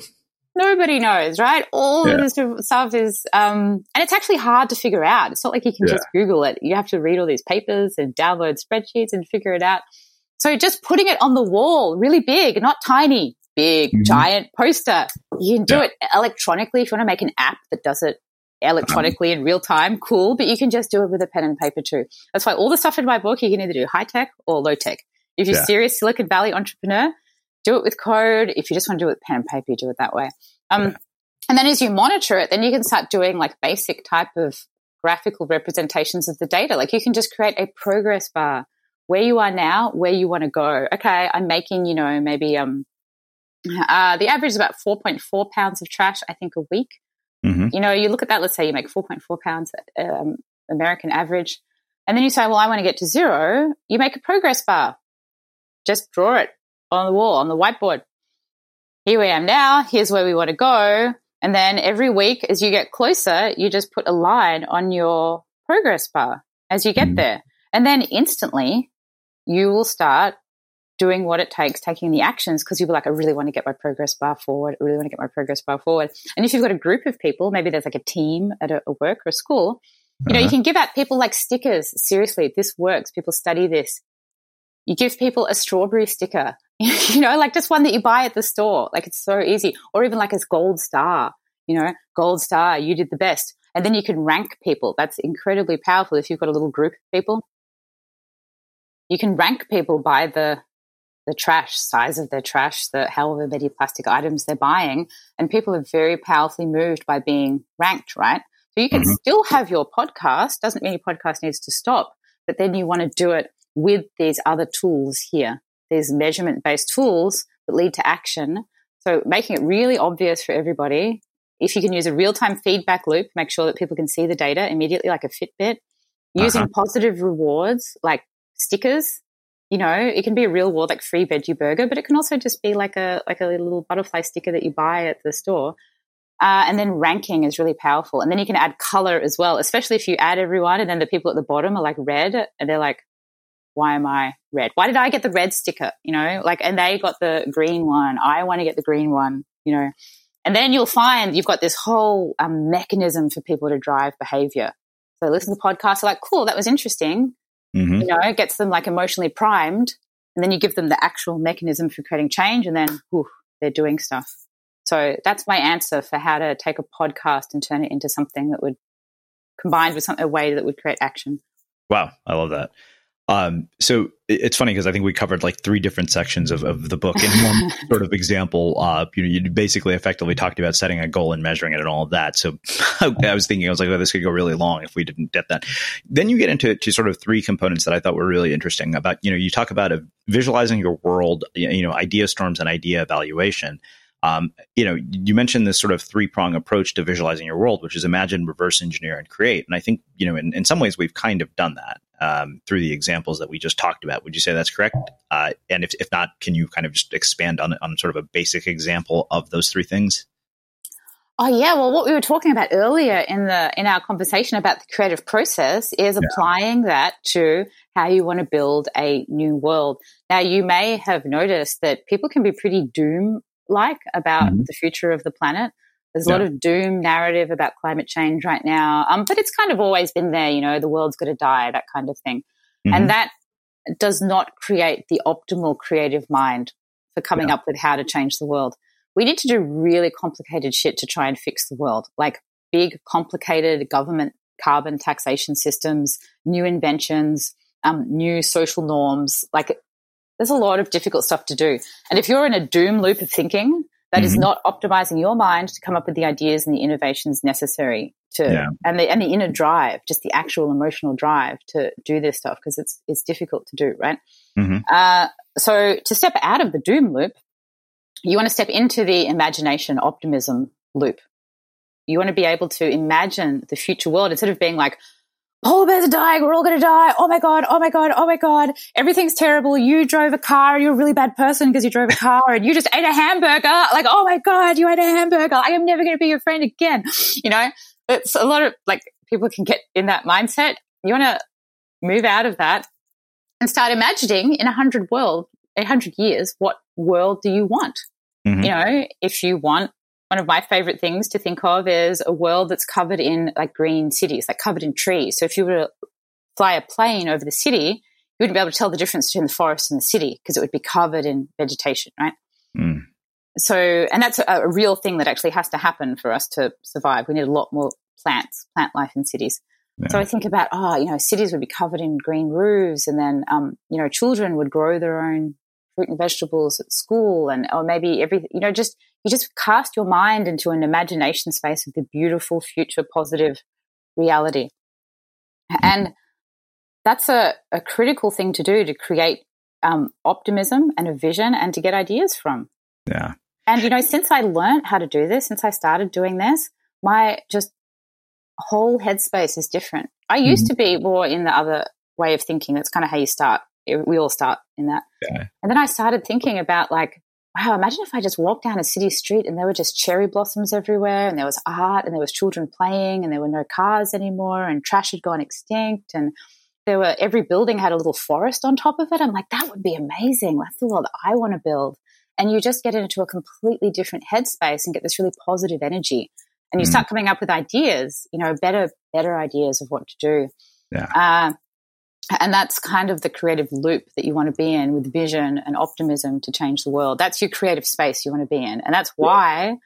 Nobody knows, right? All yeah. this stuff is, um, and it's actually hard to figure out. It's not like you can yeah. just Google it. You have to read all these papers and download spreadsheets and figure it out. So just putting it on the wall, really big, not tiny, big, mm-hmm. giant poster. You can do yeah. it electronically if you want to make an app that does it electronically in real time. Cool. But you can just do it with a pen and paper too. That's why all the stuff in my book, you can either do high tech or low tech. If you're serious Silicon Valley entrepreneur, do it with code. If you just want to do it with pen and paper, you do it that way. Um, yeah. And then as you monitor it, then you can start doing like basic type of graphical representations of the data. Like you can just create a progress bar where you are now, where you want to go. Okay, I'm making, you know, maybe um, uh, the average is about 4.4 pounds of trash, I think, a week. Mm-hmm. You know, you look at that, let's say you make 4.4 pounds, um, American average, and then you say, well, I want to get to zero. You make a progress bar. Just draw it on the wall, on the whiteboard. Here we am now. Here's where we want to go. And then every week, as you get closer, you just put a line on your progress bar as you get mm-hmm. there. And then instantly, you will start doing what it takes, taking the actions, because you'll be like, I really want to get my progress bar forward. I really want to get my progress bar forward. And if you've got a group of people, maybe there's like a team at a, a work or a school, you know, uh-huh. you can give out people like stickers. Seriously, this works. People study this. You give people a strawberry sticker, you know, like just one that you buy at the store. Like it's so easy. Or even like a gold star, you know, gold star, you did the best. And then you can rank people. That's incredibly powerful if you've got a little group of people you can rank people by the the trash size of their trash, the however many plastic items they're buying, and people are very powerfully moved by being ranked, right? So you can mm-hmm. still have your podcast. Doesn't mean your podcast needs to stop, but then you want to do it with these other tools here, these measurement based tools that lead to action. So making it really obvious for everybody. If you can use a real time feedback loop, make sure that people can see the data immediately, like a Fitbit. Using uh-huh. positive rewards like stickers. You know, it can be a real world like free veggie burger, but it can also just be like a like a little butterfly sticker that you buy at the store. Uh, and then ranking is really powerful. And then you can add color as well, especially if you add everyone and then the people at the bottom are like red and they're like, why am I red? Why did I get the red sticker? You know, like, and they got the green one. I want to get the green one, you know. And then you'll find you've got this whole um, mechanism for people to drive behavior. So listen to the podcast, like, cool, that was interesting. Mm-hmm. You know, it gets them like emotionally primed, and then you give them the actual mechanism for creating change, and then whew, they're doing stuff. So that's my answer for how to take a podcast and turn it into something that would combined with some, a way that would create action. Wow, I love that. Um, so it's funny because I think we covered like three different sections of, of the book in one sort of example. Uh, you, know, you basically effectively talked about setting a goal and measuring it and all of that. So I was thinking, I was like, oh, this could go really long if we didn't get that. Then you get into to sort of three components that I thought were really interesting about, you know, you talk about a, visualizing your world, you know, idea storms and idea evaluation. Um, you know, you mentioned this sort of three prong approach to visualizing your world, which is imagine, reverse engineer, and create. And I think, you know, in, in some ways we've kind of done that um, through the examples that we just talked about. Would you say that's correct? Uh, and if, if not, can you kind of just expand on, on sort of a basic example of those three things? Oh yeah, well, what we were talking about earlier in the in our conversation about the creative process is yeah. applying that to how you want to build a new world. Now, you may have noticed that people can be pretty doom like about mm-hmm. the future of the planet. There's a yeah. lot of doom narrative about climate change right now, um, but it's kind of always been there. You know, the world's going to die, that kind of thing, mm-hmm. and that does not create the optimal creative mind for coming yeah. up with how to change the world. We need to do really complicated shit to try and fix the world, like big, complicated government carbon taxation systems, new inventions, um, new social norms. Like there's a lot of difficult stuff to do. And if you're in a doom loop of thinking, that mm-hmm. is not optimizing your mind to come up with the ideas and the innovations necessary to yeah. and the and the inner drive, just the actual emotional drive to do this stuff because it's it's difficult to do, right? Mm-hmm. Uh, so to step out of the doom loop, you want to step into the imagination optimism loop. You want to be able to imagine the future world instead of being like, polar bears are dying. We're all going to die. Oh my God. Oh my God. Oh my God. Everything's terrible. You drove a car. You're a really bad person because you drove a car and you just ate a hamburger. Like, oh my God, you ate a hamburger. I am never going to be your friend again. You know, it's a lot of like people can get in that mindset. You want to move out of that and start imagining in a hundred world, a hundred years, what world do you want? Mm-hmm. You know, if you want one of my favorite things to think of is a world that's covered in like green cities, like covered in trees. So if you were to fly a plane over the city, you wouldn't be able to tell the difference between the forest and the city because it would be covered in vegetation, right? Mm. So, and that's a, a, real thing that actually has to happen for us to survive. We need a lot more plants, plant life in cities. Yeah. So I think about, oh, you know, cities would be covered in green roofs and then, um, you know, children would grow their own fruit and vegetables at school and, or maybe every, you know, just you just cast your mind into an imagination space of the beautiful future positive reality. And that's a, a critical thing to do to create um, optimism and a vision and to get ideas from. Yeah. And, you know, since I learned how to do this, since I started doing this, my just whole headspace is different. I used mm-hmm. to be more in the other way of thinking. That's kind of how you start. We all start in that. Yeah. And then I started thinking about like, wow, imagine if I just walked down a city street and there were just cherry blossoms everywhere and there was art and there was children playing and there were no cars anymore and trash had gone extinct and there were every building had a little forest on top of it. I'm like, that would be amazing. That's the world I want to build. And you just get into a completely different headspace and get this really positive energy. And you mm. start coming up with ideas, you know, better, better ideas of what to do. Yeah. Uh, and that's kind of the creative loop that you want to be in with vision and optimism to change the world. That's your creative space you want to be in. And that's why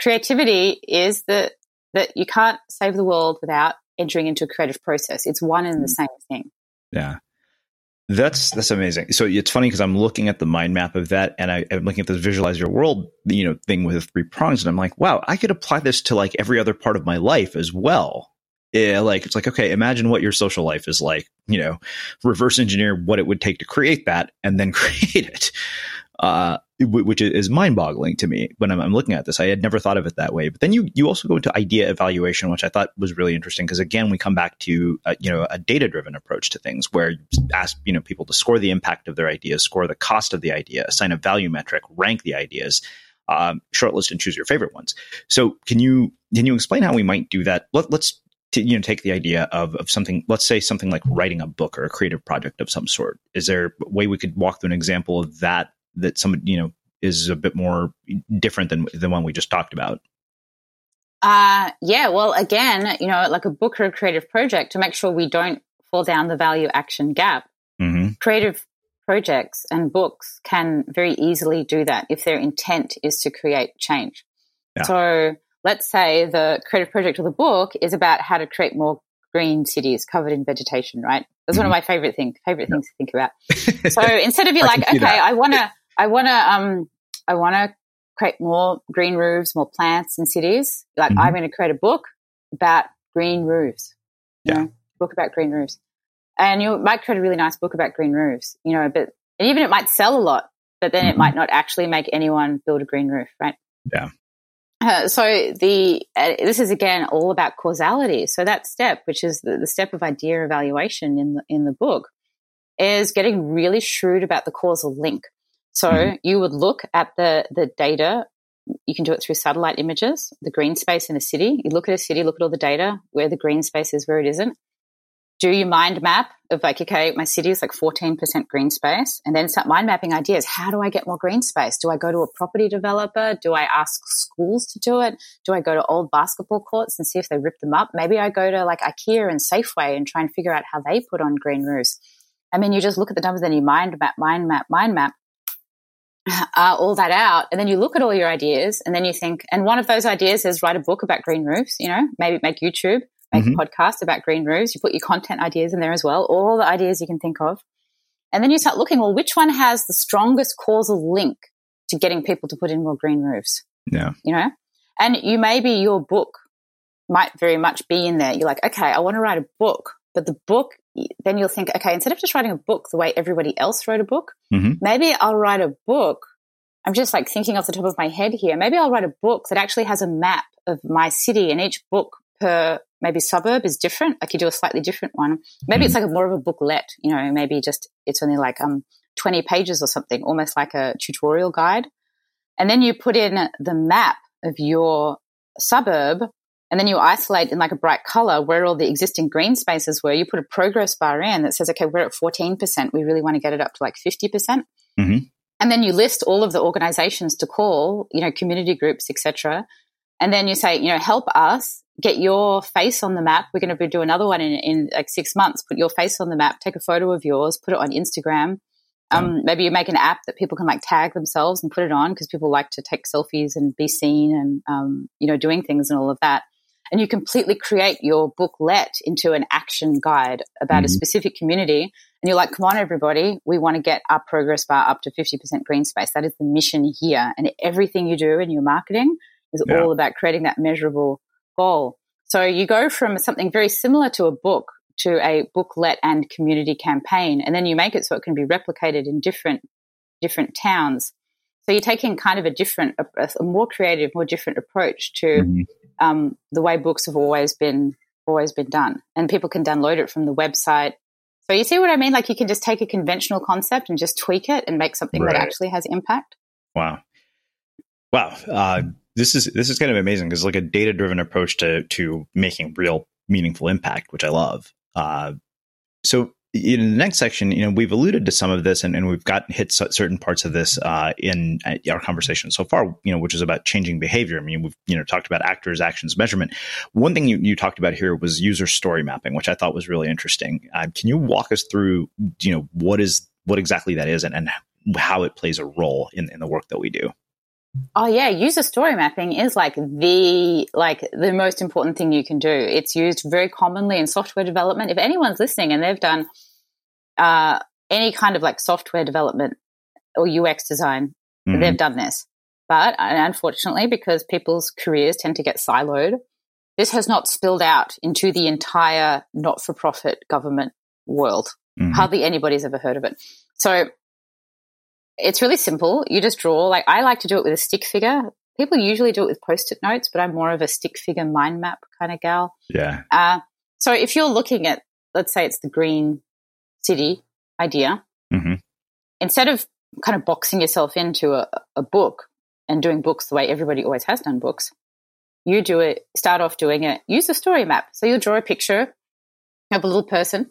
creativity is that that you can't save the world without entering into a creative process. It's one and the mm. same thing. Yeah. That's that's amazing. So it's funny because I'm looking at the mind map of that, and I, am looking at this visualize your world, you know, thing with the three prongs, and I'm like, wow, I could apply this to like every other part of my life as well yeah, like it's like okay, imagine what your social life is like. You know, reverse engineer what it would take to create that, and then create it. Uh, which is mind-boggling to me when I'm, I'm, looking at this. I had never thought of it that way. But then you you also go into idea evaluation, which I thought was really interesting because again, we come back to a, you know a data-driven approach to things where you ask you know people to score the impact of their ideas, score the cost of the idea, assign a value metric, rank the ideas, um, shortlist and choose your favorite ones. So can you can you explain how we might do that? Let, us to you know take the idea of of something let's say something like writing a book or a creative project of some sort is there a way we could walk through an example of that that some you know is a bit more different than the one we just talked about uh yeah well again you know like a book or a creative project to make sure we don't fall down the value action gap mm-hmm. creative projects and books can very easily do that if their intent is to create change yeah. so let's say the creative project of the book is about how to create more green cities covered in vegetation, right? That's mm-hmm. one of mm-hmm. my favorite things, favorite things to think about. So instead of you like, okay, that. I want to, I want to, um, I want to create more green roofs, more plants in cities. Like mm-hmm. I'm going to create a book about green roofs. Yeah. know, book about green roofs. And you might create a really nice book about green roofs, you know, but and even it might sell a lot, but then mm-hmm. it might not actually make anyone build a green roof, right? Yeah. Uh, so the uh, this is again all about causality. So that step, which is the, the, step of idea evaluation in the in the book, is getting really shrewd about the causal link. So mm-hmm. you would look at the the data. You can do it through satellite images, the green space in a city. You look at a city, look at all the data, where the green space is, where it isn't do your mind map of like, okay, my city is like 14% green space, and then start mind mapping ideas. How do I get more green space? Do I go to a property developer? Do I ask schools to do it? Do I go to old basketball courts and see if they rip them up? Maybe I go to like IKEA and Safeway and try and figure out how they put on green roofs. I mean, you just look at the numbers, then you mind map, mind map, mind map. Uh, all that out, and then you look at all your ideas, and then you think, and one of those ideas is write a book about green roofs. You know, maybe make YouTube make Mhm. a podcast about green roofs. You put your content ideas in there as well, all the ideas you can think of. And then you start looking, well, which one has the strongest causal link to getting people to put in more green roofs? Yeah. you know? And you maybe your book might very much be in there. You're like, okay, I want to write a book, but the book, then you'll think, okay, instead of just writing a book the way everybody else wrote a book, Mhm. maybe I'll write a book. I'm just like thinking off the top of my head here. Maybe I'll write a book that actually has a map of my city and each book per maybe suburb is different. I could do a slightly different one. Maybe it's like a more of a booklet, you know, maybe just it's only like um 20 pages or something, almost like a tutorial guide. And then you put in the map of your suburb and then you isolate in like a bright color where all the existing green spaces were. You put a progress bar in that says, okay, we're at 14%. We really want to get it up to like 50%. Mhm. And then you list all of the organizations to call, you know, community groups, etc. And then you say, you know, help us get your face on the map. We're going to do another one in, in like six months. Put your face on the map, take a photo of yours, put it on Instagram. Um, maybe you make an app that people can like tag themselves and put it on because people like to take selfies and be seen and, um, you know, doing things and all of that. And you completely create your booklet into an action guide about a Mhm. specific community. And you're like, come on, everybody, we want to get our progress bar up to 50% green space. That is the mission here. And everything you do in your marketing is Yeah. all about creating that measurable goal. So you go from something very similar to a book to a booklet and community campaign, and then you make it so it can be replicated in different different towns. So you're taking kind of a different, a, more creative, more different approach to Mhm. um, the way books have always been always been done, and people can download it from the website. So you see what I mean? Like you can just take a conventional concept and just tweak it and make something Right. that actually has impact. Wow. Wow. Uh, this is this is kind of amazing because like a data driven approach to to making real meaningful impact, which I love. Uh, so in the next section, you know, we've alluded to some of this, and, and we've got hit cer- certain parts of this uh, in uh, our conversation so far. You know, which is about changing behavior. I mean, we've you know talked about actors, actions, measurement. One thing you, you talked about here was user story mapping, which I thought was really interesting. Uh, can you walk us through, you know, what is what exactly that is, and, and how it plays a role in, in the work that we do? Oh yeah, user story mapping is like the like the most important thing you can do. It's used very commonly in software development. If anyone's listening and they've done uh, any kind of like software development or UX design, Mhm. they've done this. But uh, unfortunately, because people's careers tend to get siloed, this has not spilled out into the entire not-for-profit government world. Mhm. Hardly anybody's ever heard of it. So it's really simple. You just draw. Like I like to do it with a stick figure. People usually do it with post-it notes, but I'm more of a stick figure mind map kind of gal. Yeah. Uh, so if you're looking at, let's say it's the green city idea, Mhm. instead of kind of boxing yourself into a, a book and doing books the way everybody always has done books, you do it, start off doing it, use a story map. So you'll draw a picture of a little person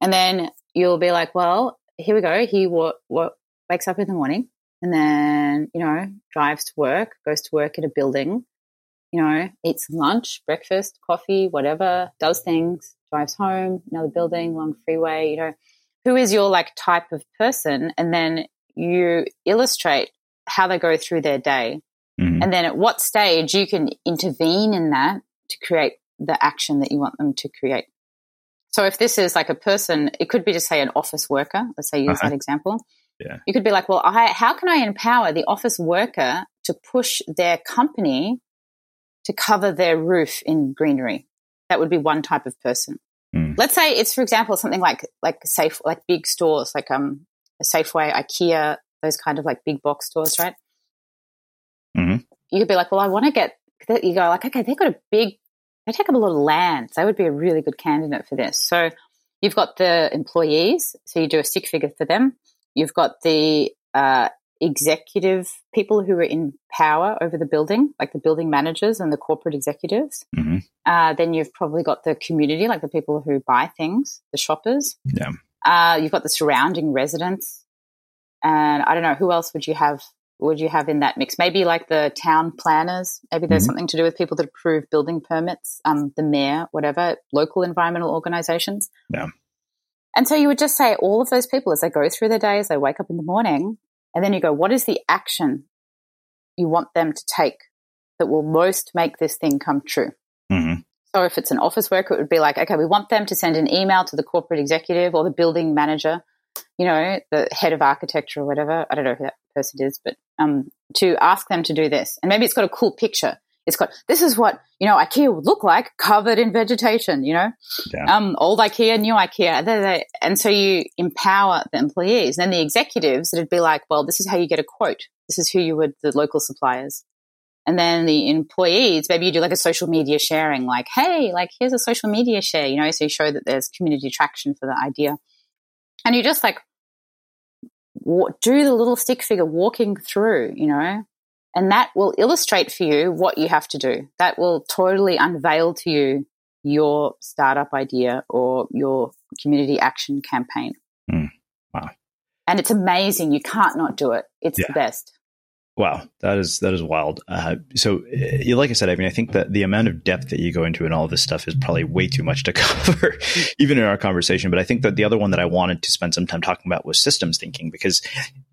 and then you'll be like, well, here we go. He what, what wakes up in the morning and then, you know, drives to work, goes to work at a building, you know, eats lunch, breakfast, coffee, whatever, does things, drives home, another building, long freeway, you know, who is your like type of person? And then you illustrate how they go through their day. Mhm. And then at what stage you can intervene in that to create the action that you want them to create. So if this is like a person, it could be to say an office worker. Let's say use Uh-huh. that example. Yeah. You could be like, well, I, how can I empower the office worker to push their company to cover their roof in greenery? That would be one type of person. Mm. Let's say it's, for example, something like like safe, like big stores, like um, Safeway, IKEA, those kind of like big box stores, right? Mhm. You could be like, well, I want to get. You go like, okay, they've got a big. They take up a lot of land. They would be a really good candidate for this. So you've got the employees, so you do a stick figure for them. You've got the uh, executive people who are in power over the building, like the building managers and the corporate executives. Mhm. Uh, then you've probably got the community, like the people who buy things, the shoppers. Yeah. Uh, you've got the surrounding residents, and I don't know who else would you have. Would you have in that mix? Maybe like the town planners. Maybe there's Mhm. something to do with people that approve building permits. Um, the mayor, whatever, local environmental organizations. Yeah. And so you would just say all of those people as they go through their days, they wake up in the morning, and then you go, what is the action you want them to take that will most make this thing come true? Mhm. So if it's an office worker, it would be like, okay, we want them to send an email to the corporate executive or the building manager, you know, the head of architecture or whatever. I don't know who that person is, but um, to ask them to do this. And maybe it's got a cool picture. It's got this is what you know IKEA would look like, covered in vegetation. You know, Yeah. um, old IKEA, new IKEA, They- they- and so you empower the employees. And then the executives, it'd be like, well, this is how you get a quote. This is who you would the local suppliers. And then the employees, maybe you do like a social media sharing, like, hey, like here's a social media share, you know, so you show that there's community traction for the idea. And you just like do the little stick figure walking through, you know, and that will illustrate for you what you have to do. That will totally unveil to you your startup idea or your community action campaign. Hmm. Wow. And it's amazing. You can't not do it. It's Yeah. the best. Wow, that is that is wild. Uh, so, uh, like I said, I mean, I think that the amount of depth that you go into in all of this stuff is probably way too much to cover, even in our conversation. But I think that the other one that I wanted to spend some time talking about was systems thinking, because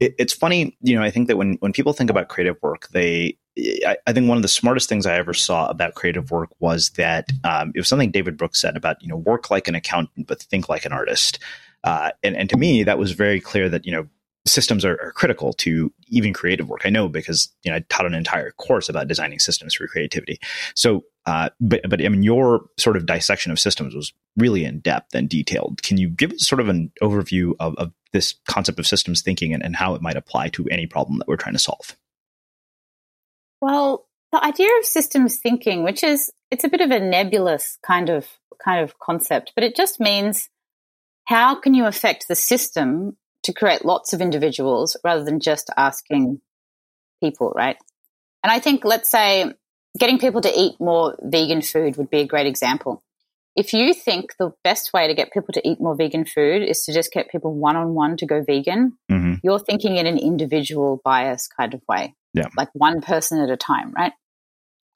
it, it's funny, you know. I think that when when people think about creative work, they I, I think one of the smartest things I ever saw about creative work was that um, it was something David Brooks said about you know work like an accountant but think like an artist, uh, and and to me that was very clear that you know systems are, are critical to even creative work. I know because you know I taught an entire course about designing systems for creativity. So, uh, but but I mean, your sort of dissection of systems was really in depth and detailed. Can you give us sort of an overview of, of this concept of systems thinking and, and how it might apply to any problem that we're trying to solve? Well, the idea of systems thinking, which is it's a bit of a nebulous kind of kind of concept, but it just means how can you affect the system to create lots of individuals rather than just asking people, right? And I think let's say getting people to eat more vegan food would be a great example. If you think the best way to get people to eat more vegan food is to just get people one on one to go vegan, Mm-hmm. you're thinking in an individual bias kind of way Yeah. like one person at a time, right?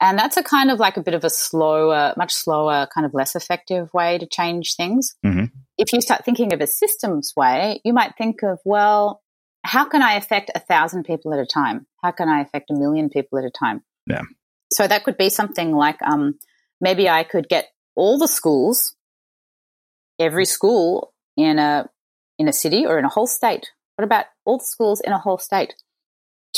And that's a kind of like a bit of a slower, much slower, kind of less effective way to change things. Mhm. If you start thinking of a systems way, you might think of, well, how can I affect a thousand people at a time? How can I affect a million people at a time? Yeah. So that could be something like um, maybe I could get all the schools, every school in a in a city or in a whole state. What about all the schools in a whole state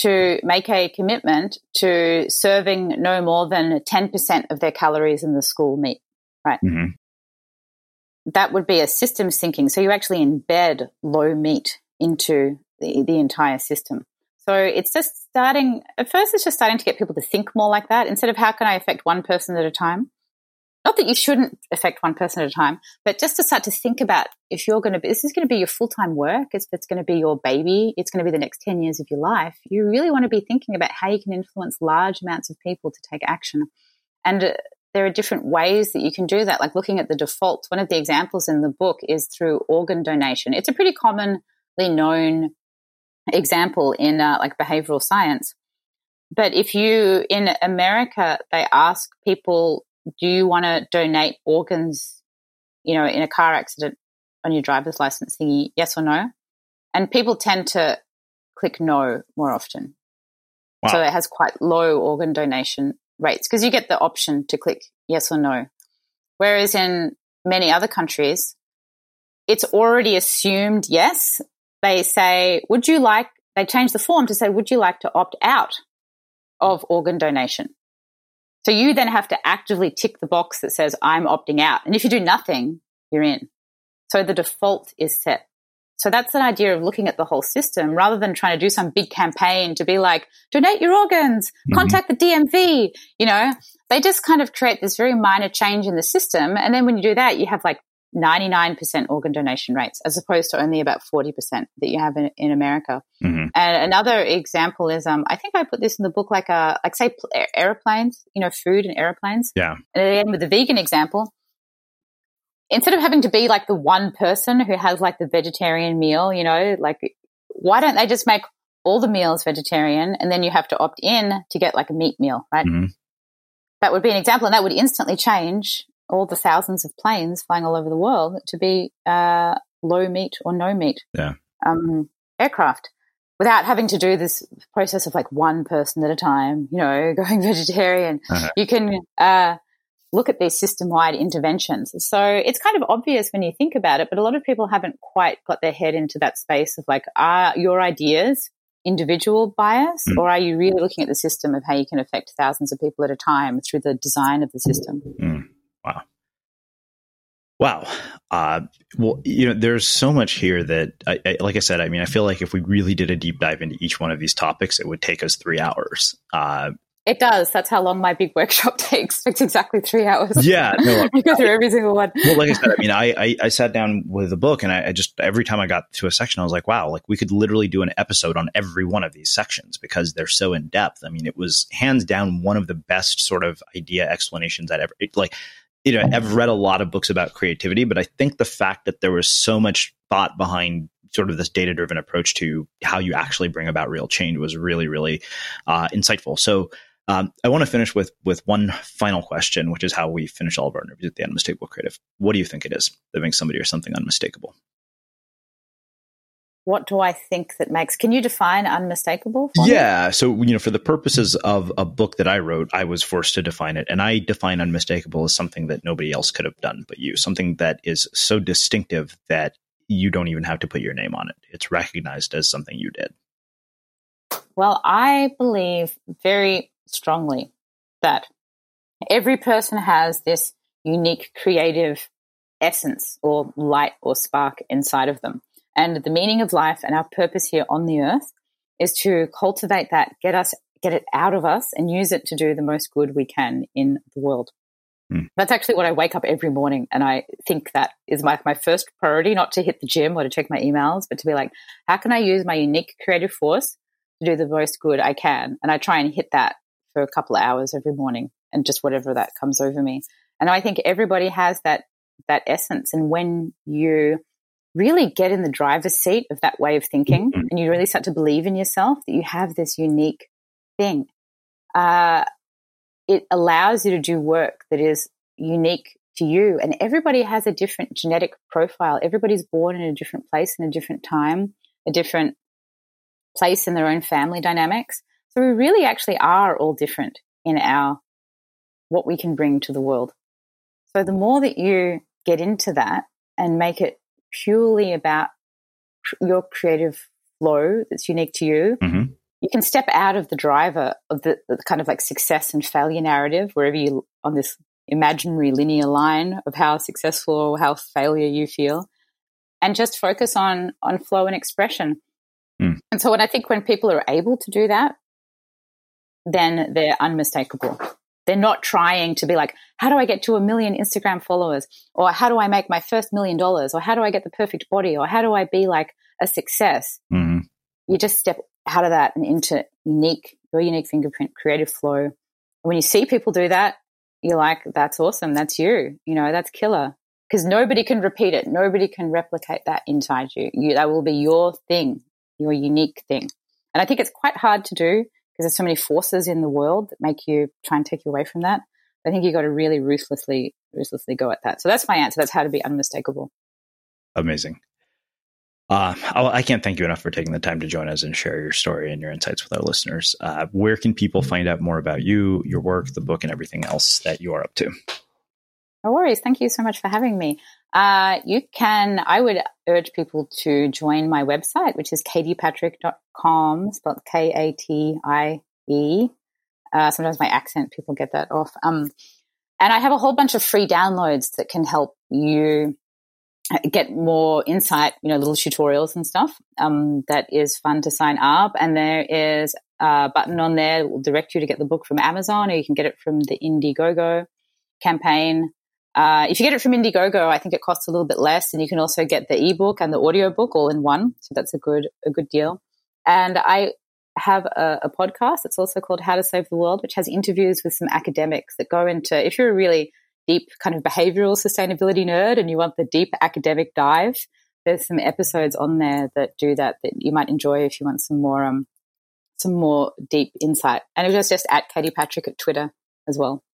to make a commitment to serving no more than ten percent of their calories in the school meat? Right. Mm-hmm. That would be a systems thinking. So you actually embed low meat into the, the entire system. So it's just starting, at first, it's just starting to get people to think more like that instead of how can I affect one person at a time? Not that you shouldn't affect one person at a time, but just to start to think about if you're going to be, this is going to be your full time work, it's, it's going to be your baby, it's going to be the next 10 years of your life. You really want to be thinking about how you can influence large amounts of people to take action. And uh, there are different ways that you can do that, like looking at the defaults. One of the examples in the book is through organ donation. It's a pretty commonly known example in uh, like behavioral science. But if you, in America, they ask people, do you want to donate organs, you know, in a car accident on your driver's license thingy, yes or no? And people tend to click no more often. Wow. So it has quite low organ donation rates because you get the option to click yes or no. Whereas in many other countries, it's already assumed yes. They say, would you like, they change the form to say, would you like to opt out of organ donation? So you then have to actively tick the box that says, I'm opting out. And if you do nothing, you're in. So the default is set. So that's an idea of looking at the whole system rather than trying to do some big campaign to be like, donate your organs, mm-hmm. contact the DMV. You know, they just kind of create this very minor change in the system. And then when you do that, you have like 99% organ donation rates as opposed to only about 40% that you have in, in America. Mm-hmm. And another example is, um, I think I put this in the book, like a, like say pl- airplanes, you know, food and airplanes. Yeah. And again, with the vegan example, instead of having to be like the one person who has like the vegetarian meal, you know, like why don't they just make all the meals vegetarian and then you have to opt in to get like a meat meal, right? Mm-hmm. That would be an example, and that would instantly change all the thousands of planes flying all over the world to be uh, low meat or no meat Yeah. um, aircraft without having to do this process of like one person at a time, you know, going vegetarian. Uh-huh. You can uh, look at these system wide interventions. So it's kind of obvious when you think about it, but a lot of people haven't quite got their head into that space of like, are your ideas individual bias, mm. or are you really looking at the system of how you can affect thousands of people at a time through the design of the system? Mm. Wow. Wow. Uh, well, you know, there's so much here that, I, I, like I said, I mean, I feel like if we really did a deep dive into each one of these topics, it would take us three hours. Uh, it does. That's how long my big workshop takes. It's exactly three hours. Yeah, no, I go through every single one. Well, like I said, I mean, I, I, I sat down with a book, and I, I, just every time I got to a section, I was like, wow, like we could literally do an episode on every one of these sections because they're so in depth. I mean, it was hands down one of the best sort of idea explanations I'd ever like. You know, I've read a lot of books about creativity, but I think the fact that there was so much thought behind sort of this data driven approach to how you actually bring about real change was really, really uh, insightful. So um, I want to finish with with one final question, which is how we finish all of our interviews at the end of Unmistakable Creative. What do you think it is that makes somebody or something unmistakable? What do I think that makes? Can you define unmistakable? yeah. Me? So you know, for the purposes of a book that I wrote, I was forced to define it, and I define unmistakable as something that nobody else could have done but you. Something that is so distinctive that you don't even have to put your name on it. It's recognized as something you did. Well, I believe very strongly that every person has this unique creative essence or light or spark inside of them. And the meaning of life and our purpose here on the earth is to cultivate that, get us, get it out of us and use it to do the most good we can in the world. Mm. That's actually what I wake up every morning. And I think that is my, my first priority, not to hit the gym or to check my emails, but to be like, how can I use my unique creative force to do the most good I can? And I try and hit that for a couple of hours every morning and just whatever that comes over me. And I think everybody has that that essence. And when you really get in the driver's seat of that way of thinking mm-hmm. and you really start to believe in yourself that you have this unique thing, uh, it allows you to do work that is unique to you. And everybody has a different genetic profile. Everybody's born in a different place in a different time, a different place in their own family dynamics. So we really actually are all different in our what we can bring to the world. So the more that you get into that and make it purely about your creative flow that's unique to you, mm-hmm. you can step out of the driver of the, the, kind of like success and failure narrative, wherever you on this imaginary linear line of how successful or how failure you feel, and just focus on on flow and expression. Mm. And so when I think when people are able to do that, then they're unmistakable. They're not trying to be like, how do I get to a million Instagram followers? Or how do I make my first million dollars? Or how do I get the perfect body? Or how do I be like a success? Mm-hmm. You just step out of that and into unique, your unique fingerprint, creative flow. When you see people do that, you're like, that's awesome. That's you. You know, that's killer. Because nobody can repeat it. Nobody can replicate that inside you. you. That will be your thing, your unique thing. And I think it's quite hard to do because there's so many forces in the world that make you try and take you away from that. I think you've got to really ruthlessly, ruthlessly go at that. So that's my answer. That's how to be unmistakable. Amazing. Uh, I can't thank you enough for taking the time to join us and share your story and your insights with our listeners. Uh, where can people find out more about you, your work, the book, and everything else that you are up to? No worries. Thank you so much for having me. Uh, you can, I would urge people to join my website, which is katiepatrick.com, spelled K A T I E. Uh, sometimes my accent, people get that off. Um, and I have a whole bunch of free downloads that can help you get more insight, you know, little tutorials and stuff. Um, that is fun to sign up. And there is a button on there that will direct you to get the book from Amazon or you can get it from the Indiegogo campaign. Uh, if you get it from Indiegogo, I think it costs a little bit less, and you can also get the ebook and the audiobook all in one. So that's a good a good deal. And I have a, a podcast. It's also called How to Save the World, which has interviews with some academics that go into. If you're a really deep kind of behavioral sustainability nerd and you want the deep academic dive, there's some episodes on there that do that that you might enjoy if you want some more um some more deep insight. And it was just at Katie Patrick at Twitter as well